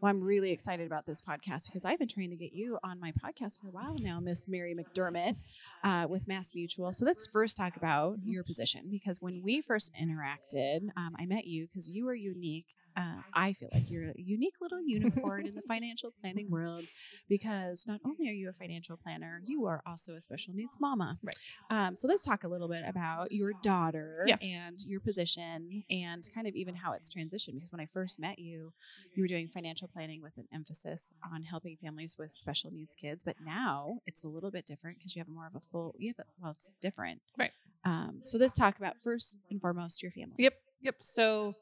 Well, I'm really excited about this podcast because I've been trying to get you on my podcast for a while now, Miss Mary McDermott uh, with Mass Mutual. So let's first talk about your position because when we first interacted, um, I met you because you were unique uh, I feel like you're a unique little unicorn in the financial planning world because not only are you a financial planner, you are also a special needs mama. Right. Um, so let's talk a little bit about your daughter Yeah. and your position and kind of even how it's transitioned. Because when I first met you, you were doing financial planning with an emphasis on helping families with special needs kids. But now it's a little bit different because you have more of a full, you have a, well, it's different. Right. Um, so let's talk about first and foremost your family. Yep. Yep. So,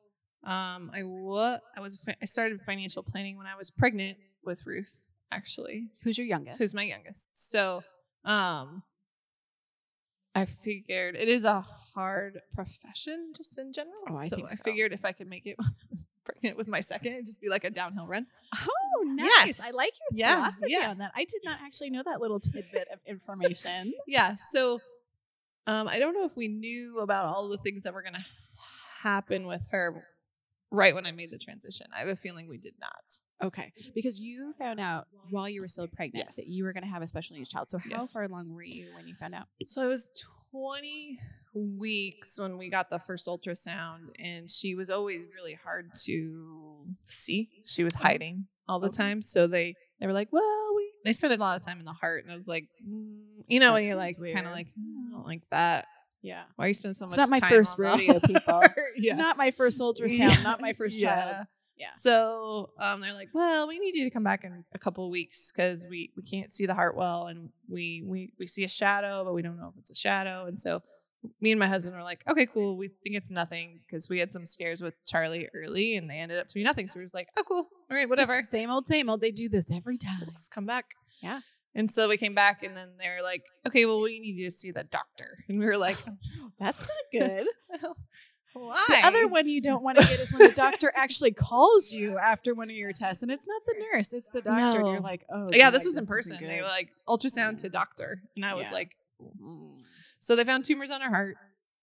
um, I wa- I was fi- I started financial planning when I was pregnant with Ruth. Actually, Who's your youngest? who's my youngest. So, um, I figured it is a hard profession just in general. Oh, I so think I figured if I could make it when I was pregnant with my second, it'd just be like a downhill run. Oh, Yeah. nice. I like your Yeah, philosophy yeah. on that. I did not actually know that little tidbit of information. Yeah. So, um, I don't know if we knew about all the things that were gonna happen with her right when I made the transition. I have a feeling we did not. Okay. Because you found out while you were still pregnant that you were going to have a special needs child. So how Yes. far along were you when you found out? So I was 20 weeks when we got the first ultrasound, and she was always really hard to see. She was hiding all the Okay. time. So they they were like, well, we they spent a lot of time in the heart, and I was like, mm, you know, That when you're like kind of like, "Mm, I don't like that. Yeah. Why are you spending so much? It's much? not my time first on the rodeo, people. yeah. Not my first ultrasound, Yeah. not my first child. Yeah. So um, they're like, well, we need you to come back in a couple of weeks because we we can't see the heart well, and we we we see a shadow, but we don't know if it's a shadow. And so me and my husband were like, okay, cool. We think it's nothing because we had some scares with Charlie early, and they ended up to be nothing. So we are just like, oh, cool. All right, whatever. Just same old, same old. They do this every time. Just come back. Yeah. And so we came back, and then they were like, okay, well, we need you to see the doctor. And we were like, That's not good. why? The other one you don't want to get is when the doctor actually calls you after one of your tests, and it's not the nurse, it's the doctor, and you're like, oh, yeah, this was in person. They were like ultrasound to doctor, and I was Yeah. like, "Mm." so they found tumors on her heart.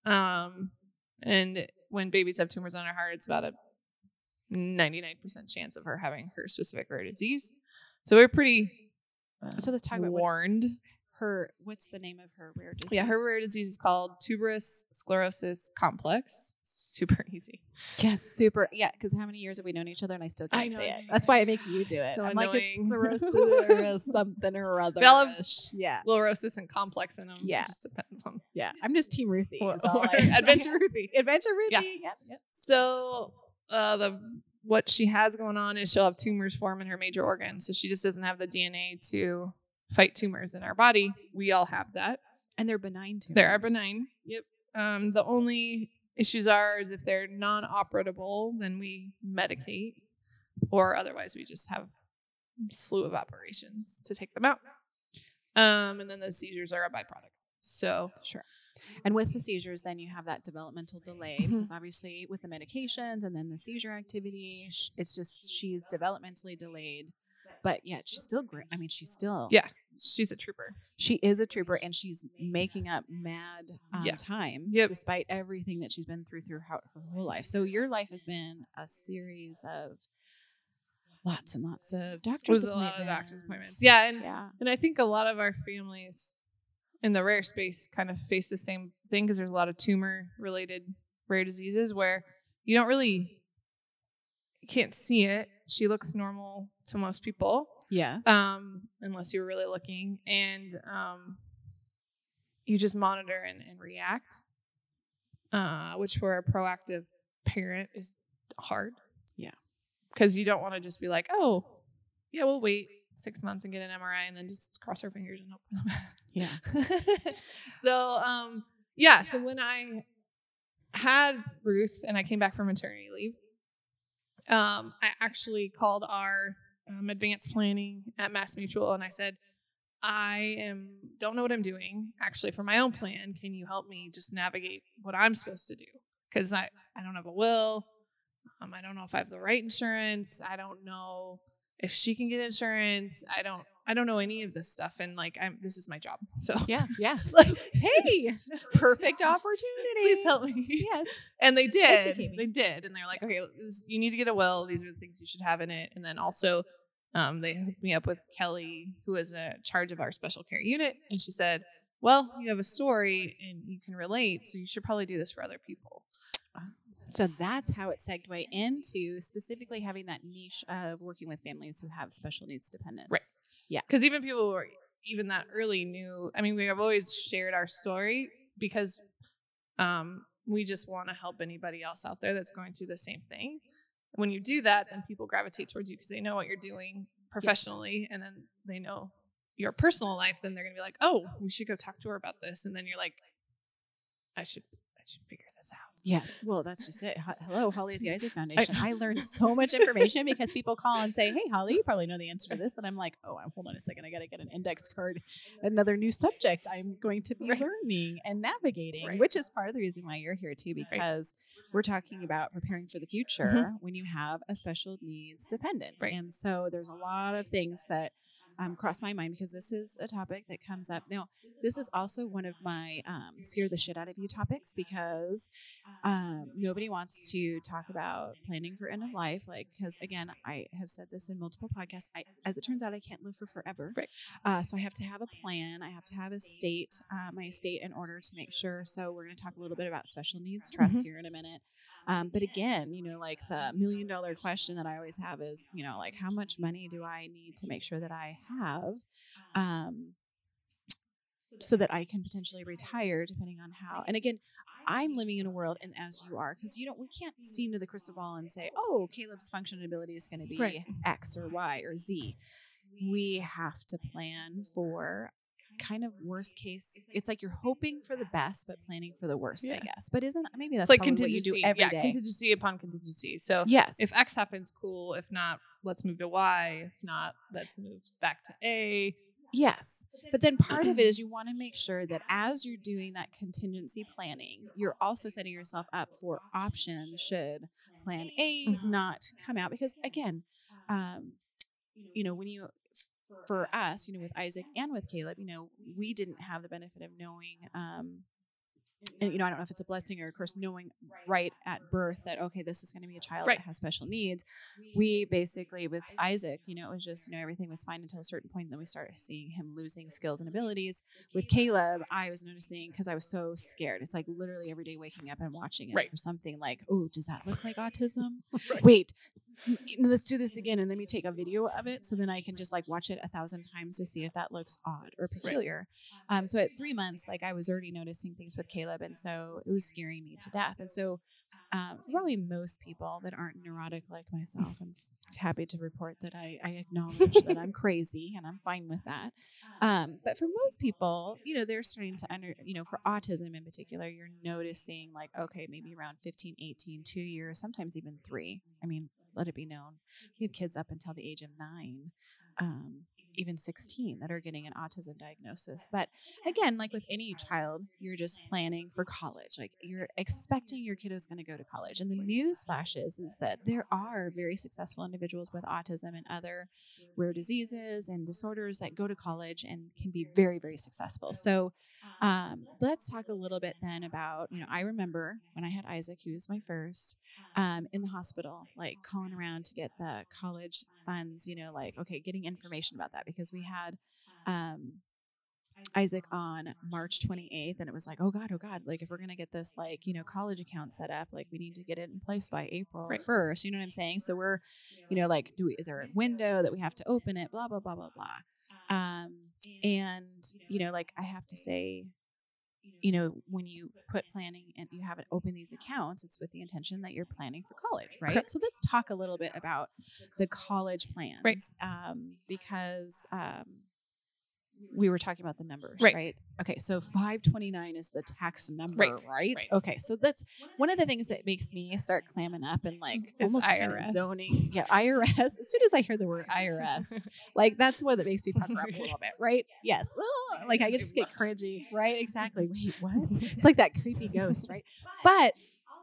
Um, and when babies have tumors on her heart, it's about a ninety nine percent chance of her having her specific rare disease. So we're pretty So let's talk about warned. her. What's the name of her rare disease? Yeah, her rare disease is called tuberous sclerosis complex. Super easy. Yes, super. Yeah, because how many years have we known each other, and I still I can't know, say it. That's why I make you do it. So I'm like it's annoying. sclerosis or something or other. Yeah, Sclerosis and complex in them. Yeah. It just depends on yeah. I'm just Team Ruthie. Or- is all or I- Adventure Ruthie. Adventure Ruthie. Yeah. Yep, yep. So uh, the what she has going on is she'll have tumors form in her major organs. So she just doesn't have the DNA to fight tumors in our body. We all have that. And they're benign tumors. They are benign. Yep. Um, the only issues are is if they're non-operable, then we medicate, or otherwise we just have a slew of operations to take them out. Um, and then the seizures are a byproduct. So Sure. And with the seizures, then you have that developmental delay Mhm. because obviously with the medications and then the seizure activity, it's just she's developmentally delayed. But yet she's still great. I mean, she's still Yeah. she's a trooper. she is a trooper and she's making up mad um, Yeah. time Yep. despite everything that she's been through throughout her whole life. So your life has been a series of lots and lots of It doctors was a lot of doctor's appointments. appointments. Yeah, and Yeah. And I think a lot of our families in the rare space kind of face the same thing because there's a lot of tumor related rare diseases where you don't really can't see it. She looks normal to most people, Yes. um, unless you're really looking, and um, you just monitor and, and react, uh, which for a proactive parent is hard. Yeah. because you don't want to just be like, oh, yeah, we'll wait six months and get an MRI and then just cross our fingers and hope for the best. yeah. so um yeah so when i had ruth and i came back from maternity leave um, I actually called our um, advanced planning at Mass Mutual and I said, I am don't know what I'm doing actually for my own plan. Can you help me just navigate what I'm supposed to do? Because I, I don't have a will. Um, I don't know if I have the right insurance. I don't know if she can get insurance. I don't I don't know any of this stuff and like I'm this is my job. So Yeah, yeah. like hey, perfect opportunity. please help me. Yes. And they did. They did. And they're like, okay, this, you need to get a will. These are the things you should have in it. And then also, um, they hooked me up with Kelly, who is a charge of our special care unit. And she said, well, you have a story and you can relate. So you should probably do this for other people. So that's how it segued into specifically having that niche of working with families who have special needs dependents. Right. Yeah. Because even people who are even that early knew, I mean, we have always shared our story because um, we just want to help anybody else out there that's going through the same thing. When you do that, then people gravitate towards you because they know what you're doing professionally and then they know your personal life. Then they're going to be like, oh, we should go talk to her about this. And then you're like, I should, I should figure. Yes. Well, that's just it. Hello, Holly at the Isaac Foundation. I, learned so much information because people call and say, "Hey, Holly, you probably know the answer to this," and I'm like, "Oh, hold on a second. I got to get an index card, another new subject I'm going to be Right. learning and navigating." Right. Which is part of the reason why you're here too, because we're talking about preparing for the mm-hmm. future when you have a special needs dependent, Right. and so there's a lot of things that um, cross my mind because this is a topic that comes up now. This is also one of my um, scare the shit out of you topics because um, nobody wants to talk about planning for end of life. Like, because again, I have said this in multiple podcasts. I, as it turns out, I can't live for forever. Right. Uh, so I have to have a plan. I have to have a state, uh, my estate in order to make sure. So we're going to talk a little bit about special needs trust Mhm. here in a minute. Um, but again, you know, like the million dollar question that I always have is, you know, like how much money do I need to make sure that I have? Um, so that I can potentially retire depending on how. And again, I'm living in a world, and as you are, because you don't, we can't see into the crystal ball and say, oh, Caleb's function ability is going to be Right. X or Y or Z. We have to plan for kind of worst case. It's like you're hoping for the best, but planning for the worst, I guess. But isn't maybe that's it's like probably what you contingency. do every yeah, day. contingency upon contingency. So Yes. if X happens, cool. If not, let's move to Y. If not, let's move back to A. Yes. But then part of it is you want to make sure that as you're doing that contingency planning, you're also setting yourself up for options should plan A Mhm. not come out. Because again, um, you know, when you, for us, you know, with Isaac and with Caleb, you know, we didn't have the benefit of knowing, um, and you know, I don't know if it's a blessing or a curse, knowing right at birth that okay, this is going to be a child Right. that has special needs. We basically, with Isaac, you know, it was just you know everything was fine until a certain point. Then we started seeing him losing skills and abilities. With Caleb, I was noticing because I was so scared. It's like literally every day waking up and watching it Right. for something like, oh, does that look like autism? Right. Wait, let's do this again, and let me take a video of it so then I can just like watch it a thousand times to see if that looks odd or peculiar. Um, so at three months, like I was already noticing things with Caleb, and so it was scaring me to death. And so, um, probably most people that aren't neurotic like myself, I'm happy to report that I, I acknowledge that I'm crazy and I'm fine with that. Um, but for most people, you know, they're starting to under, you know, for autism in particular, you're noticing like, okay, maybe around 15, 18, two years, sometimes even three. I mean, let it be known, we have kids up until the age of nine. Um, even 16 that are getting an autism diagnosis. But again, like with any child, you're just planning for college. Like you're expecting your kiddo is going to go to college. And the news flashes is that there are very successful individuals with autism and other rare diseases and disorders that go to college and can be very, very successful. So um, let's talk a little bit then about, you know, I remember when I had Isaac, he was my first, um, in the hospital, like calling around to get the college funds, you know, like, okay, getting information about that because we had um, Isaac on March 28th, and it was like, oh God, oh God, like if we're going to get this, like, you know, college account set up, like we need to get it in place by April Right. 1st. You know what I'm saying? So we're, you know, like, do we, is there a window that we have to open it? Blah, blah, blah, blah, blah. Um, and, you know, like I have to say, you know, when you put planning and you haven't opened these accounts, it's with the intention that you're planning for college, right? Correct. So let's talk a little bit about the college plans, Right. Um, because um, we were talking about the numbers, Right. right? Okay, so 529 is the tax number, Right, right? right. Okay, so that's one of the things that makes me start clamming up and like Is almost kind of zoning. Yeah, IRS. As soon as I hear the word IRS, like that's what that makes me pucker up a little bit, right? Yes. Like I just get cringy, right? Exactly. Wait, what? It's like that creepy ghost, right? But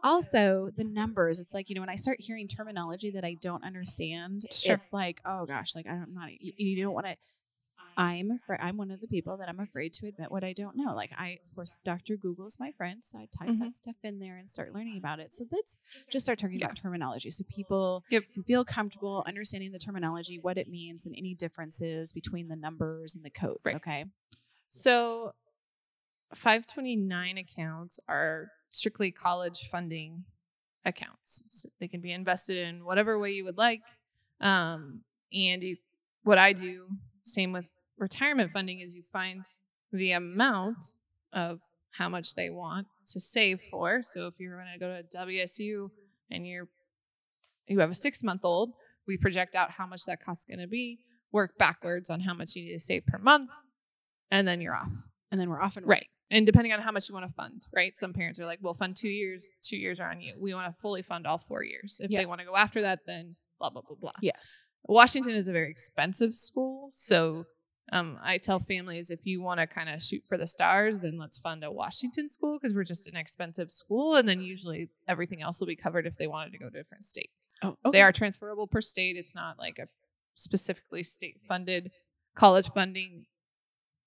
also the numbers. It's like you know when I start hearing terminology that I don't understand, Sure. it's like oh gosh, like I don't- I'm not. You, you don't want to. I'm afraid. I'm one of the people that I'm afraid to admit what I don't know. Like I, of course, Doctor Google is my friend, so I type Mhm. that stuff in there and start learning about it. So let's just start talking Yeah. about terminology, so people Yep. can feel comfortable understanding the terminology, what it means, and any differences between the numbers and the codes. Right. Okay. So 529 accounts are strictly college funding accounts. So they can be invested in whatever way you would like. Um, and you, what I do, same with retirement funding, is you find the amount of how much they want to save for. So if you're going to go to WSU and you're you have a six month old, we project out how much that cost's going to be, work backwards on how much you need to save per month, and then you're off. And then we're off and Right. And depending on how much you want to fund, right? Some parents are like, we'll fund two years, two years are on you. We want to fully fund all four years. If Yeah. they want to go after that, then blah, blah, blah, blah. Yes. Washington is a very expensive school. So um, I tell families if you want to kind of shoot for the stars, then let's fund a Washington school because we're just an expensive school. And then usually everything else will be covered if they wanted to go to a different state. Oh, They are transferable per state. It's not like a specifically state funded college funding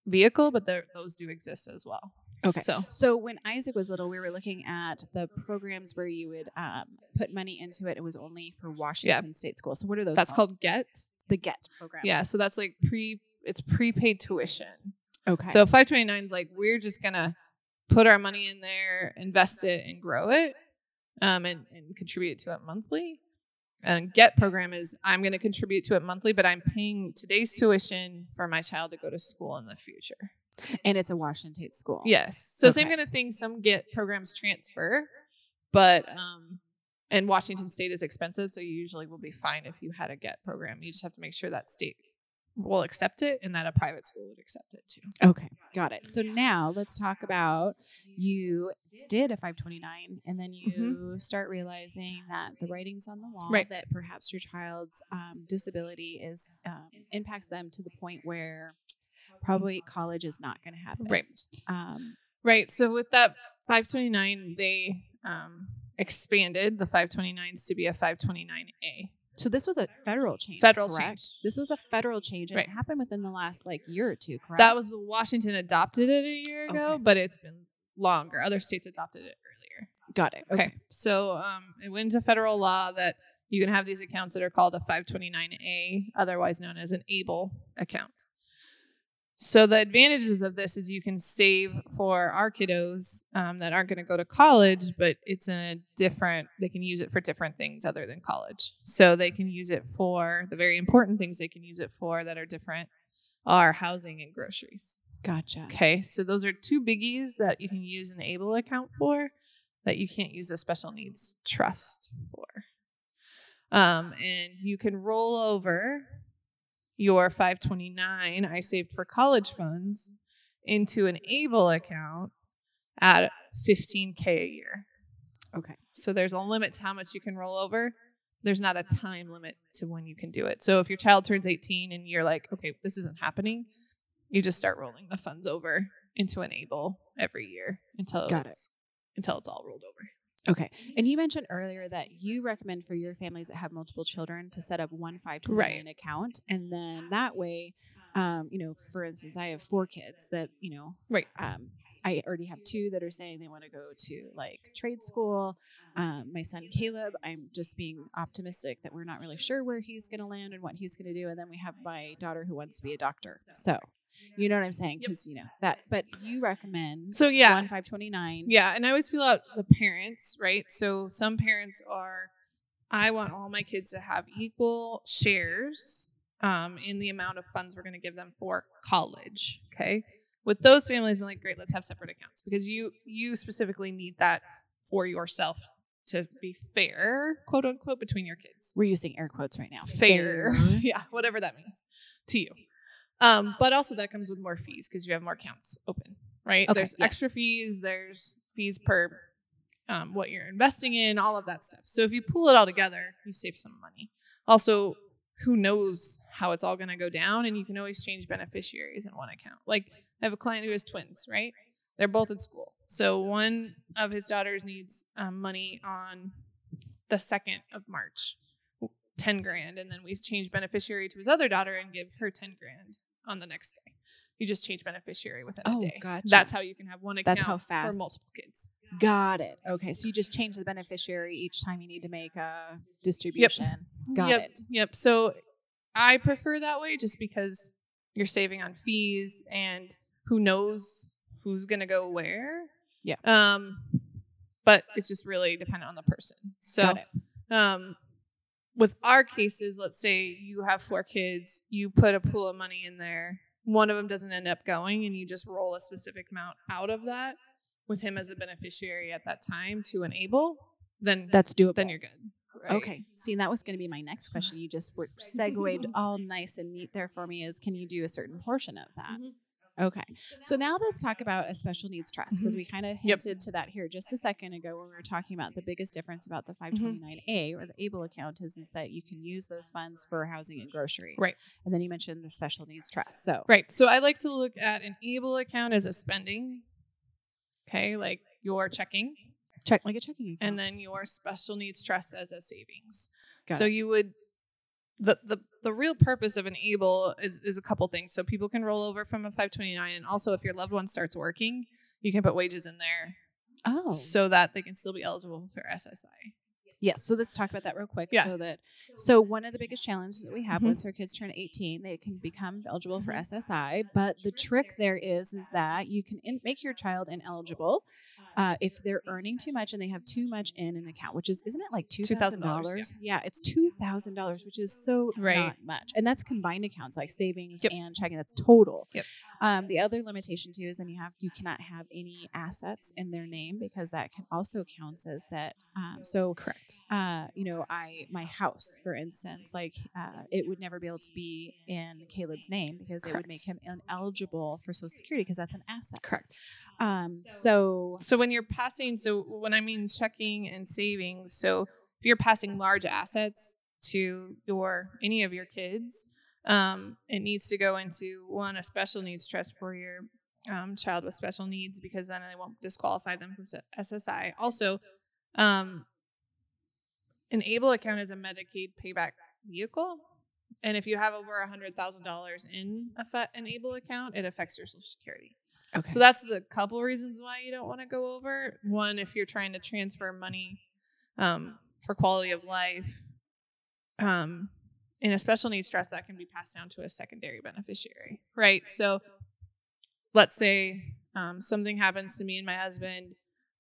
vehicle, but those do exist as well. Okay. So So when Isaac was little, we were looking at the programs where you would um, put money into it. It was only for Washington State schools. So what are those? that's called GET. the Get program. Yeah. So that's like pre, it's prepaid tuition. Okay. So 529 is like, we're just going to put our money in there, invest it, and grow it um, and, and contribute to it monthly. And GET program is I'm going to contribute to it monthly, but I'm paying today's tuition for my child to go to school in the future. and it's a Washington State school. Yes. So same kind of thing. Some get programs transfer, but um, and Washington State is expensive, so you usually will be fine if you had a get program. You just have to make sure that state will accept it and that a private school would accept it too. Okay, got it. So now let's talk about you did a 529 and then you start realizing that the writing's on the wall Right. that perhaps your child's um, disability is um, impacts them to the point where probably college is not going to happen. Right. Um, Right. So with that 529, they um, expanded the 529s to be a 529A. So this was a federal change. Federal correct? change. This was a federal change and Right. it happened within the last like year or two, correct? That was Washington adopted it a year ago, Okay. but it's been longer. Other states adopted it earlier. got it. Okay. So um, it went into federal law that you can have these accounts that are called a 529A, otherwise known as an ABLE account. So the advantages of this is you can save for our kiddos um, that aren't going to go to college, but it's in a different. They can use it for different things other than college. So they can use it for the very important things they can use it for that are different are housing and groceries. Gotcha. Okay, so those are two biggies that you can use an ABLE account for that you can't use a special needs trust for. Um, and you can roll over your 529 I saved for college funds into an ABLE account at 15K a year. Okay. So there's a limit to how much you can roll over. There's not a time limit to when you can do it. So if your child turns 18 and you're like, okay, this isn't happening, you just start rolling the funds over into an able every year until Got it. it's until it's all rolled over. Okay. And you mentioned earlier that you recommend for your families that have multiple children to set up one 529 account. And then that way, um, you know, for instance, I have four kids that, you know, Right. um, I already have two that are saying they want to go to like trade school. Um, my son Caleb, I'm just being optimistic that we're not really sure where he's going to land and what he's going to do. And then we have my daughter who wants to be a doctor. So, you know what I'm saying? Because, you know, that, but you recommend So yeah, one 529. Yeah, and I always feel out the parents, right? So some parents are, I want all my kids to have equal shares um, in the amount of funds we're going to give them for college. Okay, with those families, I'm like, great, let's have separate accounts because you you specifically need that for yourself to be fair, quote unquote, between your kids We're using air quotes right now. fair. yeah, whatever that means to you. Um, but also that comes with more fees because you have more accounts open, right? Okay, There's yes. extra fees. There's fees per um, what you're investing in, all of that stuff. So if you pool it all together, you save some money. Also, who knows how it's all going to go down, and you can always change beneficiaries in one account. Like I have a client who has twins, right? They're both in school. So one of his daughters needs um, money on the second of March, ten grand, and then we change beneficiary to his other daughter and give her ten grand on the next day. You just change beneficiary within Oh, a day. gotcha. That's how you can have one account That's how fast. for multiple kids. Got it. Okay, so you just change the beneficiary each time you need to make a distribution. Got yep, it. Yep. So I prefer that way just because you're saving on fees and who knows who's gonna go where. Yeah. Um, but it's just really dependent on the person. So Got it. um with our cases, let's say you have four kids, you put a pool of money in there, one of them doesn't end up going, and you just roll a specific amount out of that with him as a beneficiary at that time to enable, then That's doable. then you're good. right? Okay. See, that was going to be my next question. You just were segued all nice and neat there for me. Is can you do a certain portion of that? Mhm. Okay. So now let's talk about a special needs trust because Mhm. we kind of Yep. hinted to that here just a second ago when we were talking about the biggest difference about the 529A or the ABLE account is, is that you can use those funds for housing and grocery. Right. And then you mentioned the special needs trust. So Right. So I like to look at an able account as a spending. Okay, like your checking, check like a checking account. and then your special needs trust as a savings. Got so you would the the the real purpose of an able is, is a couple things. So people can roll over from a 529 and also if your loved one starts working, you can put wages in there oh. so that they can still be eligible for SSI. Yes, so let's talk about that real quick. Yeah. So that so one of the biggest challenges that we have Mhm. once our kids turn 18, they can become eligible for Mhm. SSI. But the trick there is is that you can in, make your child ineligible uh, if they're earning too much and they have too much in an account, which is isn't it like two thousand dollars? Yeah, it's two thousand dollars, which is so Right. not much, and that's combined accounts like savings Yep. and checking. That's total. Yep. Um, the other limitation too is then you have you cannot have any assets in their name because that can also counts as that. Um, so Correct. uh, you know, I my house, for instance, like uh, it would never be able to be in Caleb's name because it would make him ineligible for Social Security because that's an asset. Correct. Um, so So when you're passing, so when I mean checking and savings, so if you're passing large assets to your any of your kids, um, it needs to go into one a special needs trust for your um, child with special needs because then it won't disqualify them from SSI. Also, um, an ABLE account is a Medicaid payback vehicle. And if you have over a hundred thousand dollars in a fa- an ABLE account, it affects your Social Security. Okay, So that's the couple reasons why you don't want to go over. One, if you're trying to transfer money um, for quality of life, um, in a special needs trust, that can be passed down to a secondary beneficiary, right? So let's say um, something happens to me and my husband.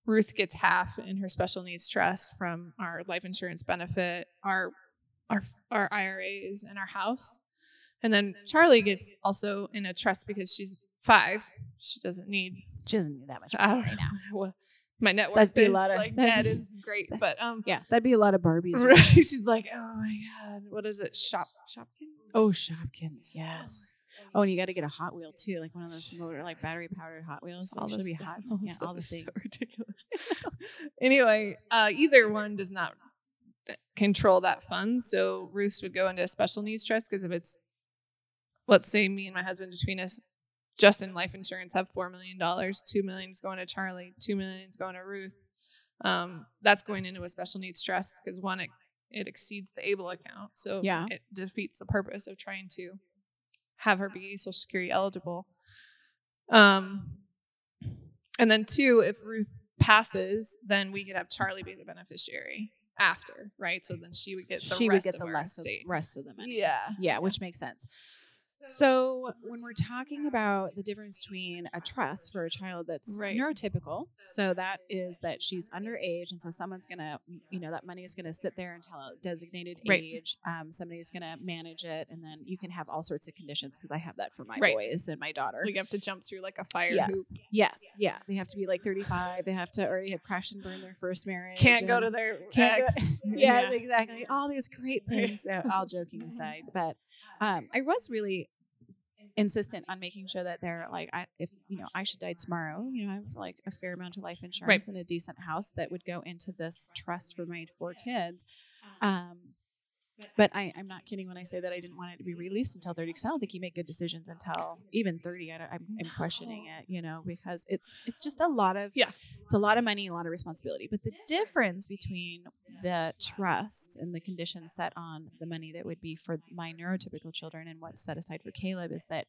Ruth gets half in her special needs trust from our life insurance benefit, our our our IRAs, and our house. And then Charlie gets also in a trust because she's five. She doesn't need she doesn't need that much I don't right know now. what my network That'd be a is. lot of- like that be- is great, but um, Yeah, that'd be a lot of Barbies. right. She's like, oh my god, what is it? Shop Shopkins? Oh, Shopkins, yes. Oh, and you got to get a Hot Wheel too, like one of those motor, like battery powered Hot Wheels. all this be stuff. hot. All yeah, all the things. so ridiculous. anyway, uh, either one does not control that fund, so Ruth would go into a special needs trust because if it's, let's say, me and my husband between us, just in life insurance, have four million dollars. Two million is going to Charlie. Two million is going to Ruth. Um, that's going into a special needs trust because one, it, it exceeds the able account, so Yeah. it defeats the purpose of trying to have her be Social Security eligible. Um, and then two, if Ruth passes, then we could have Charlie be the beneficiary after, right? So then she would get the she rest would get of the rest of, rest of the money. Yeah. Yeah, which makes sense. So, when we're talking about the difference between a trust for a child that's Right. neurotypical, so that is that she's underage, and so someone's gonna, you know, that money is gonna sit there until a designated Right. age. Um, somebody's gonna manage it, and then you can have all sorts of conditions because I have that for my Right. boys and my daughter. Like you have to jump through like a fire yes, hoop. yes, yeah. They have to be like thirty-five. They have to already have crashed and burned their first marriage. Can't go to their can't go- yes, Yeah. exactly. All these great things. So, all joking aside, but um, I was really insistent on making sure that they're like, I, if you know, I should die tomorrow, you know, I have like a fair amount of life insurance and a decent house that would go into this trust for my four kids. Um, but I, I'm not kidding when I say that I didn't want it to be released until 30 because I don't think you make good decisions until even 30. I am I'm questioning it, you know, because it's it's just a lot of Yeah. it's a lot of money, a lot of responsibility. But the difference between the trusts and the conditions set on the money that would be for my neurotypical children and what's set aside for Caleb is that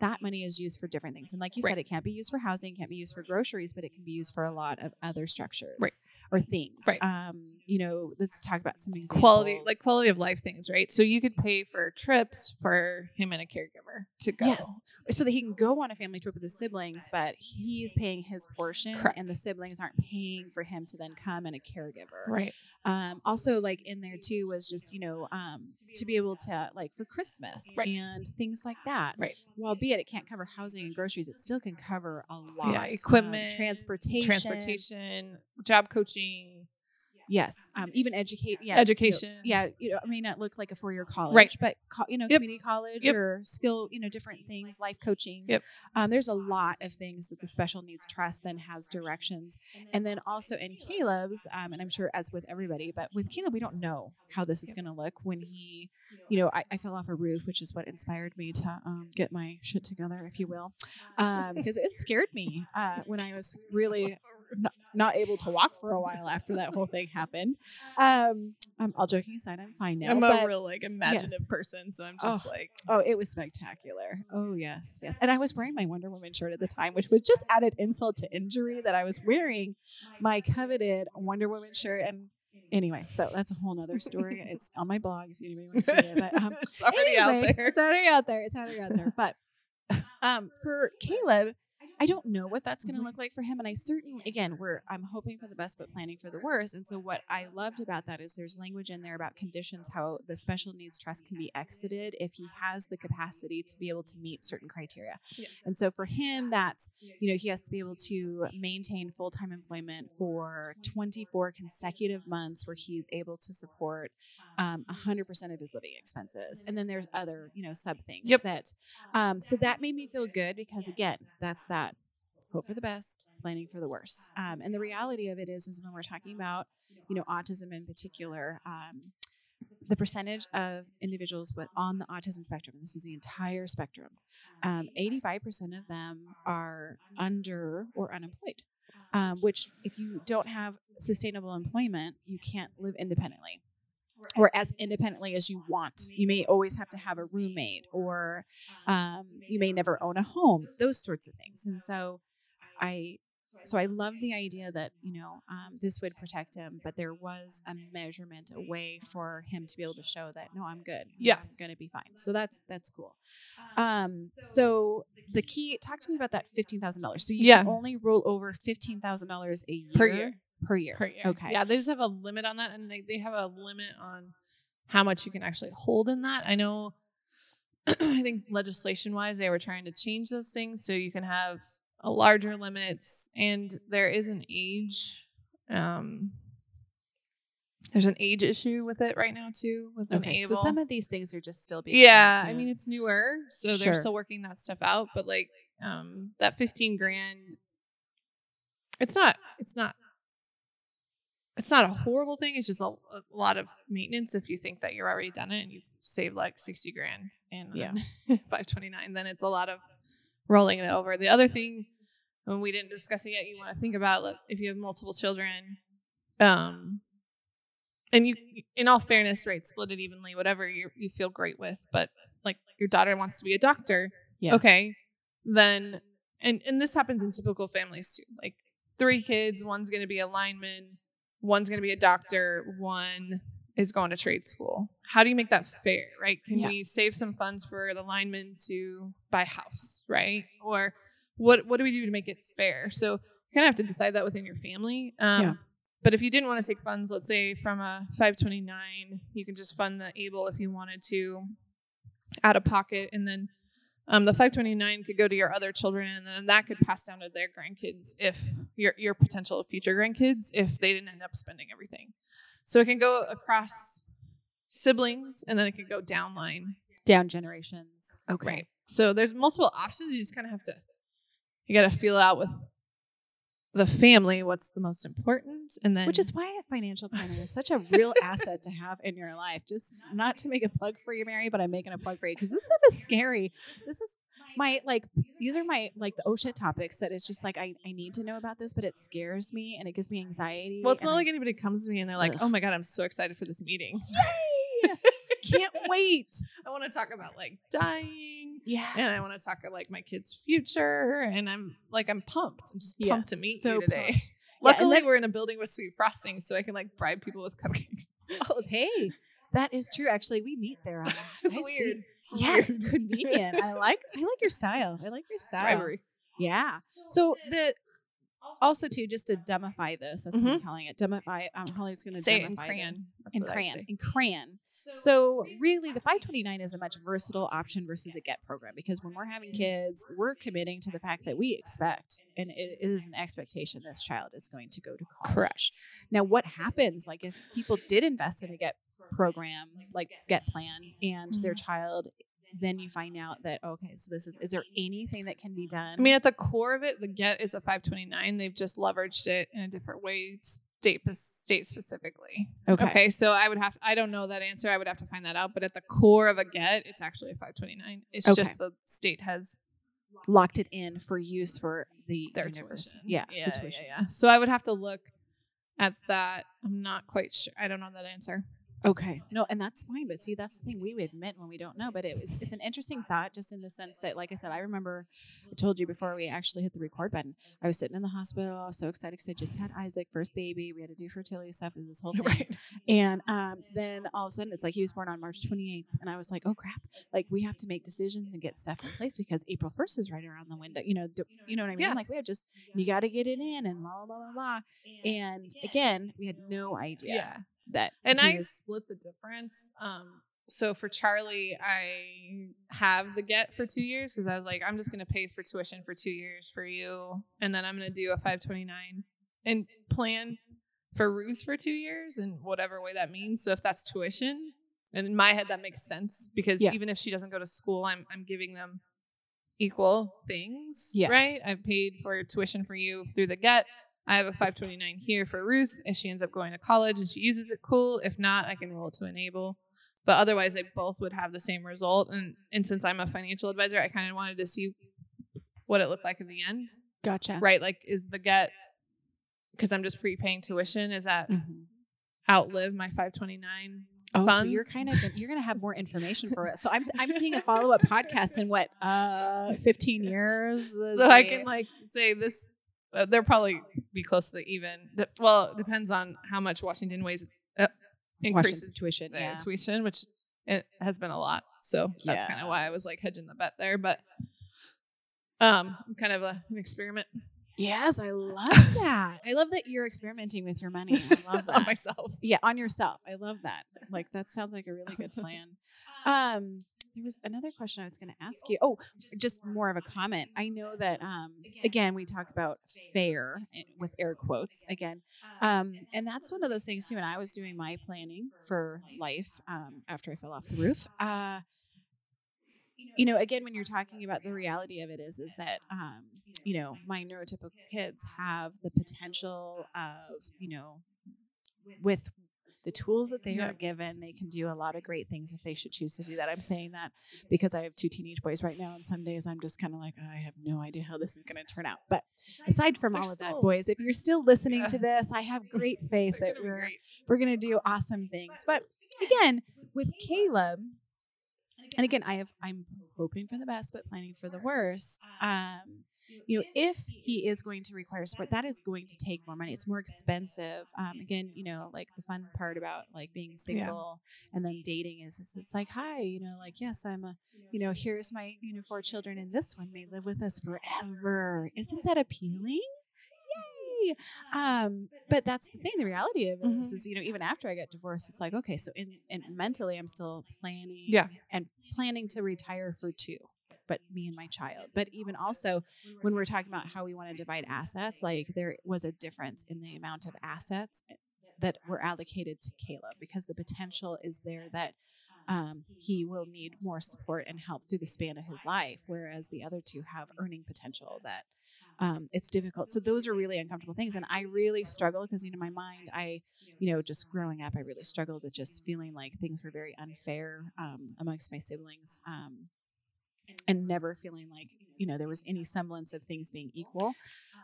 that money is used for different things. And like you Right. said, it can't be used for housing, can't be used for groceries, but it can be used for a lot of other structures Right. Or things. Right. Um, you know, let's talk about some examples. quality like quality of life things, right? So you could pay for trips for him and a caregiver to go. Yes. So that he can go on a family trip with his siblings, but he's paying his portion Correct. and the siblings aren't paying for him to then come and a caregiver. Right. Um, also like in there too was just, you know, um, to be able to like for Christmas Right. and things like that. Right. Well, be it it can't cover housing and groceries, it still can cover a lot. Yeah, equipment, transportation. Transportation, job coaching, Yes. Um, even educate yeah. education. yeah, you know, it may not look like a four-year college, Right. but co- you know, Yep. community college Yep. or skill, you know, different things, life coaching. Yep. Um, there's a lot of things that the special needs trust then has directions, and then also in Caleb's, um, and I'm sure as with everybody, but with Caleb, we don't know how this is Yep. going to look when he, you know, I, I fell off a roof, which is what inspired me to um, get my shit together, if you will, because it scared me uh, when I was really not, not able to walk for a while after that whole thing happened. Um, um, all joking aside, I'm fine now. I'm but, a real like imaginative person, so I'm just like oh, it was spectacular. Oh yes, yes. And I was wearing my Wonder Woman shirt at the time, which was just added insult to injury that I was wearing my coveted Wonder Woman shirt. And anyway, so that's a whole nother story. it's on my blog if anybody wants to read it. But um, it's already out there. It's already out there. It's already out there. But um, for Caleb, I don't know what that's going to look like for him, and I certainly, again, we're I'm hoping for the best, but planning for the worst. And so, what I loved about that is there's language in there about conditions, how the special needs trust can be exited if he has the capacity to be able to meet certain criteria. Yes. And so, for him, that's you know he has to be able to maintain full time employment for 24 consecutive months, where he's able to support um, 100% of his living expenses. And then there's other, you know, sub things Yep. that, um, so that made me feel good because again, that's that hope for the best, planning for the worst. Um, and the reality of it is, is when we're talking about, you know, autism in particular, um, the percentage of individuals with on the autism spectrum, this is the entire spectrum, um, 85% of them are under or unemployed. Um, which, if you don't have sustainable employment, you can't live independently or as independently as you want. You may always have to have a roommate, or um, you may never own a home. Those sorts of things. And so, I so I love the idea that you know um, this would protect him, but there was a measurement, a way for him to be able to show that no, I'm good. You know, Yeah. I'm going to be fine. So that's that's cool. Um, so the key, talk to me about that fifteen thousand dollars. So you Yeah. can only roll over fifteen thousand dollars a year Per year. Per year. per year. Okay. Yeah, they just have a limit on that, and they, they have a limit on how much you can actually hold in that. I know. I think legislation wise, they were trying to change those things so you can have larger limits, and there is an age. Um, there's an age issue with it right now too. With Okay, so some of these things are just still being. yeah, I mean it's newer, so Sure. they're still working that stuff out. But like um, that fifteen grand, it's not. It's not. It's not a horrible thing. It's just a, a lot of maintenance if you think that you're already done it and you've saved like sixty grand in Yeah. five twenty nine. Then it's a lot of rolling it over. The other thing, when we didn't discuss it yet, you want to think about like, if you have multiple children, um, and you, in all fairness, right, split it evenly, whatever you you feel great with. But like your daughter wants to be a doctor, Yes. okay, then and and this happens in typical families too. Like three kids, one's going to be a lineman, one's going to be a doctor, one is going to trade school. How do you make that fair, right? Can Yeah. we save some funds for the lineman to buy a house, right? Or what what do we do to make it fair? So you kind of have to decide that within your family. Um, Yeah. But if you didn't want to take funds, let's say from a 529, you can just fund the able if you wanted to out of pocket. And then um, the 529 could go to your other children, and then that could pass down to their grandkids if your, your potential future grandkids if they didn't end up spending everything. So it can go across siblings, and then it can go downline. Down generations. Okay. Right. So there's multiple options. You just kind of have to, you got to feel out with the family what's the most important, and then Which is why a financial planner is such a real asset to have in your life. Just not to make a plug for you, Mary, but I'm making a plug for you because this stuff is scary. This is my like these are my like the oh shit topics that it's just like I, I need to know about this, but it scares me and it gives me anxiety. well, it's not I like anybody comes to me and they're like, Ugh. "Oh my god, I'm so excited for this meeting. Yay! can't wait. I want to talk about like dying." Yeah. And I want to talk about like my kid's future, and I'm like I'm pumped. I'm just pumped to meet so you today. pumped. Yeah, Luckily, then- we're in a building with sweet frosting, so I can like bribe people with cupcakes. Oh, hey, that is true. Actually, we meet there. It's I weird. It's Yeah, convenient. I like I like your style. I like your style. Yeah. So the also too, just to demify this, that's what I'm Mhm. calling it. Demify. Um, Holly's going to Say it demify in crayon. In crayon. In crayon. So really, the 529 is a much versatile option versus a get program because when we're having kids, we're committing to the fact that we expect, and it is an expectation this child is going to go to college. Correct. Now, what happens, like if people did invest in a get program, like get plan, and their Mm-hmm. child, then you find out that okay, so this is is there anything that can be done? I mean, at the core of it, the get is a 529. They've just leveraged it in a different way, state state specifically. okay, Okay, so I would have. I don't know that answer. I would have to find that out. But at the core of a get, it's actually a 529. It's Okay. just the state has locked it in for use for the their tuition. Yeah, yeah, the yeah, tuition. yeah. So I would have to look at that. I'm not quite sure. I don't know that answer. Okay. No, and that's fine. But see, that's the thing we admit when we don't know. But it, was, it's an interesting thought, just in the sense that, like I said, I remember I told you before we actually hit the record button. I was sitting in the hospital. I was so excited because I just had Isaac, first baby. We had to do fertility stuff and this whole thing. Right. And um, then all of a sudden, it's like he was born on March 28th. And I was like, oh crap. Like, we have to make decisions and get stuff in place because April 1st is right around the window. You know, do, you know what I mean? Yeah. Like, we have just, you got to get it in and blah, blah, blah, blah. And again, we had no idea Yeah. That. And I split the difference. Um, so for Charlie, I have the get for two years because I was like, I'm just gonna pay for tuition for two years for you, and then I'm gonna do a 529 and plan for Ruth for two years in whatever way that means. So if that's tuition, and in my head that makes sense because Yeah. even if she doesn't go to school, I'm I'm giving them equal things, Yes. right? I've paid for tuition for you through the get. I have a 529 here for Ruth. If she ends up going to college and she uses it, cool. If not, I can roll it to enable. But otherwise, they both would have the same result. And and since I'm a financial advisor, I kind of wanted to see what it looked like in the end, Gotcha. right? Like, is the get because I'm just prepaying tuition? Is that Mhm. outlive my 529 Oh, funds? so you're kind of you're going to have more information for us. So I'm I'm seeing a follow up podcast in what uh 15 years. so I can like say this. Uh, they'll probably be close to the even. Well, it depends on how much Washington weighs uh, increases tuition. their Yeah. tuition, which it has been a lot. So that's kind of why I was like hedging the bet there. But um, kind of a, an experiment Yes, I love that. I love that you're experimenting with your money. I love on myself. yeah, on yourself. I love that. Like that sounds like a really good plan. Um, there was another question I was going to ask you. Oh, just more of a comment. I know that um, again we talk about fair eh, with air quotes again, um, and that's one of those things too. And I was doing my planning for life um, after I fell off the roof. Uh, you know, again, when you're talking about the reality of it is, is that, um, you know, my neurotypical kids have the potential of, you know, with the tools that they Yeah. are given, they can do a lot of great things if they should choose to do that. I'm saying that because I have two teenage boys right now, and some days I'm just kind of like, I have no idea how this is going to turn out. But aside from They're all of that, boys, if you're still listening to this, I have great faith that we're great. we're going to do awesome things. But again, with Caleb, and again, I have I'm hoping for the best, but planning for the worst. Um, you know, if he is going to require support, that is going to take more money. It's more expensive. Um, again, you know, like the fun part about like being single and then dating is, is it's like, hi, you know, like yes, I'm a, you know, here's my, you know, four children, and this one may live with us forever. Isn't that appealing? Yay! Um, but that's the thing. The reality of it is, Mhm. is, you know, even after I get divorced, it's like, okay, so in, in mentally, I'm still planning, Yeah. and planning to retire for two, but me and my child. But even also, when we're talking about how we want to divide assets, like there was a difference in the amount of assets that were allocated to Caleb because the potential is there that um, he will need more support and help through the span of his life, whereas the other two have earning potential that um, it's difficult. So those are really uncomfortable things, and I really struggle because you know my mind. I, you know, just growing up, I really struggled with just feeling like things were very unfair um, amongst my siblings. Um, and never feeling like you know there was any semblance of things being equal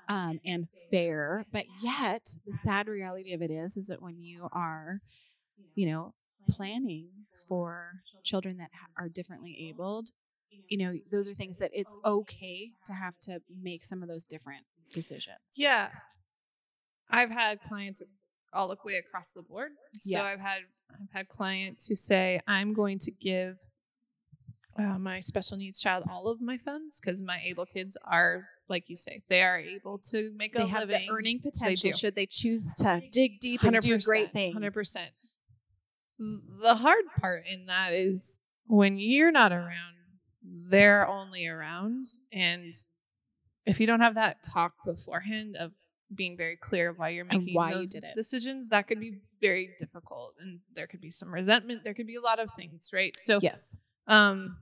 um, and fair but yet the sad reality of it is is that when you are you know planning for children that are differently abled you know those are things that it's okay to have to make some of those different decisions Yeah. I've had clients all the way across the board. So I've had I've had clients who say I'm going to give uh, my special needs child all of my funds because my able kids are like you say they are able to make a they have living. the earning potential do. should they choose to dig deep and do great things Hundred percent. The hard part in that is when you're not around, they're only around, and if you don't have that talk beforehand of being very clear of why you're And making why you those did it. decisions, that could be very difficult, and there could be some resentment. There could be a lot of things, right? So, yes um,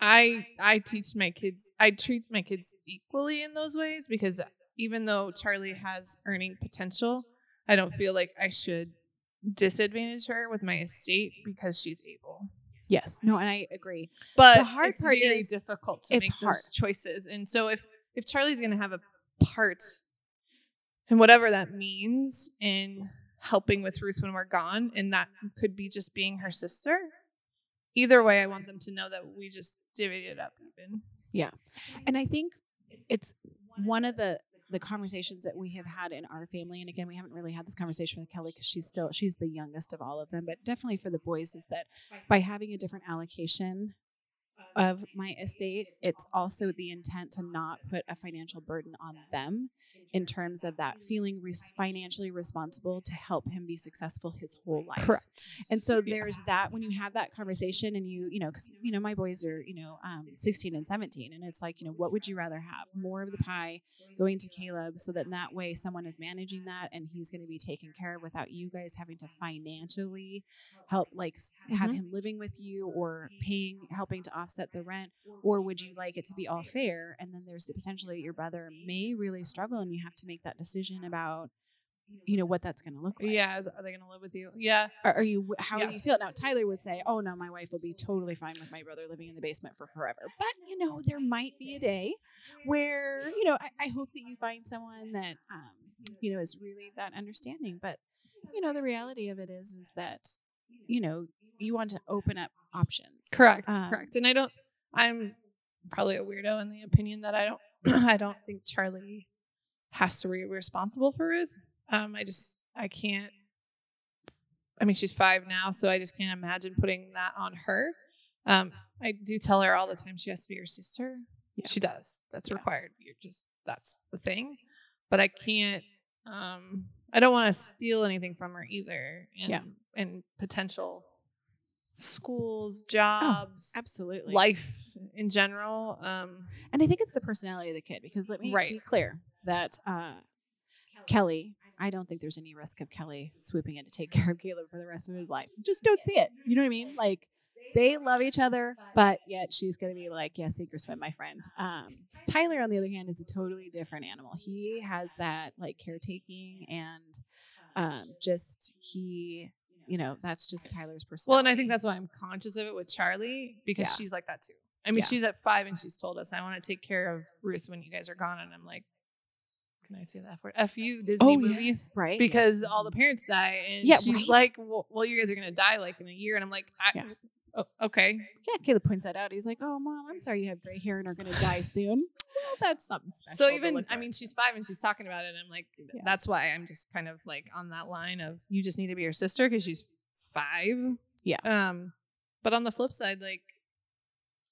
I I teach my kids. I treat my kids equally in those ways because even though Charlie has earning potential, I don't feel like I should disadvantage her with my estate because she's able. yes no and i agree But The hard it's part very is difficult to it's make hard. those choices. And so if if Charlie's going to have a part and whatever that means in helping with Ruth when we're gone and that could be just being her sister, either way I want them to know that we just divvied it up even. Yeah. And i think it's one of the the conversations that we have had in our family and again we haven't really had this conversation with kelly because she's still she's the youngest of all of them but definitely for the boys is that by having a different allocation of my estate it's also the intent to not put a financial burden on them in terms of that feeling res- financially responsible to help him be successful his whole life Correct. and so there's that when you have that conversation and you, you know, because, you know, my boys are, you know, um, 16 and 17. And it's like, you know, what would you rather have? More of the pie going to Caleb so that in that way someone is managing that and he's going to be taken care of without you guys having to financially help, like, s have him living with you or paying, helping to offset the rent? Or would you like it to be all fair? And then there's the potential that your brother may really struggle and you have to make that decision about, you know, what that's going to look like. yeah, are they going to live with you? Yeah. Are, are you? How Yeah. do you feel now? Tyler would say, "Oh no, my wife will be totally fine with my brother living in the basement for forever." But you know, there might be a day where you know. I, I hope that you find someone that um, you know is really that understanding. But you know, the reality of it is, is that you know you want to open up options. Correct, Um, correct. And I don't. I'm probably a weirdo in the opinion that I don't. I don't think Charlie has to be responsible for Ruth. Um, I just I can't. I mean, she's five now, so I just can't imagine putting that on her. Um, I do tell her all the time she has to be your sister. Yeah. She does. That's Yeah. required. You're just that's the thing. But I can't. Um, I don't want to steal anything from her either. And, Yeah. And potential schools, jobs, Absolutely. life in general. Um, And I think it's the personality of the kid because let me Right. be clear that uh, Kelly, I don't think there's any risk of Kelly swooping in to take care of Caleb for the rest of his life. Just don't see it. You know what I mean? Like they love each other, but yet she's going to be like, "Yes, yeah, swim, my friend. Um, Tyler, on the other hand, is a totally different animal. He has that like caretaking and um, just he, you know, that's just Tyler's personality. well, and I think that's why I'm conscious of it with Charlie because Yeah. she's like that too. I mean, Yeah. she's at five and she's told us, I want to take care of Ruth when you guys are gone. And I'm like, can I say that for F you Disney Oh, yeah. movies? right Because all the parents die. And Yeah, she's right. like, well, well, you guys are going to die like in a year. And I'm like, I, Yeah. Oh, okay. Yeah, Caleb points that out. He's like, "Oh, mom, I'm sorry you have gray hair and are going to die soon." Well, that's something special. So even I mean, she's five and she's talking about it. And I'm like, Yeah. that's why I'm just kind of like on that line of you just need to be your sister because she's five. Yeah. Um, but on the flip side, like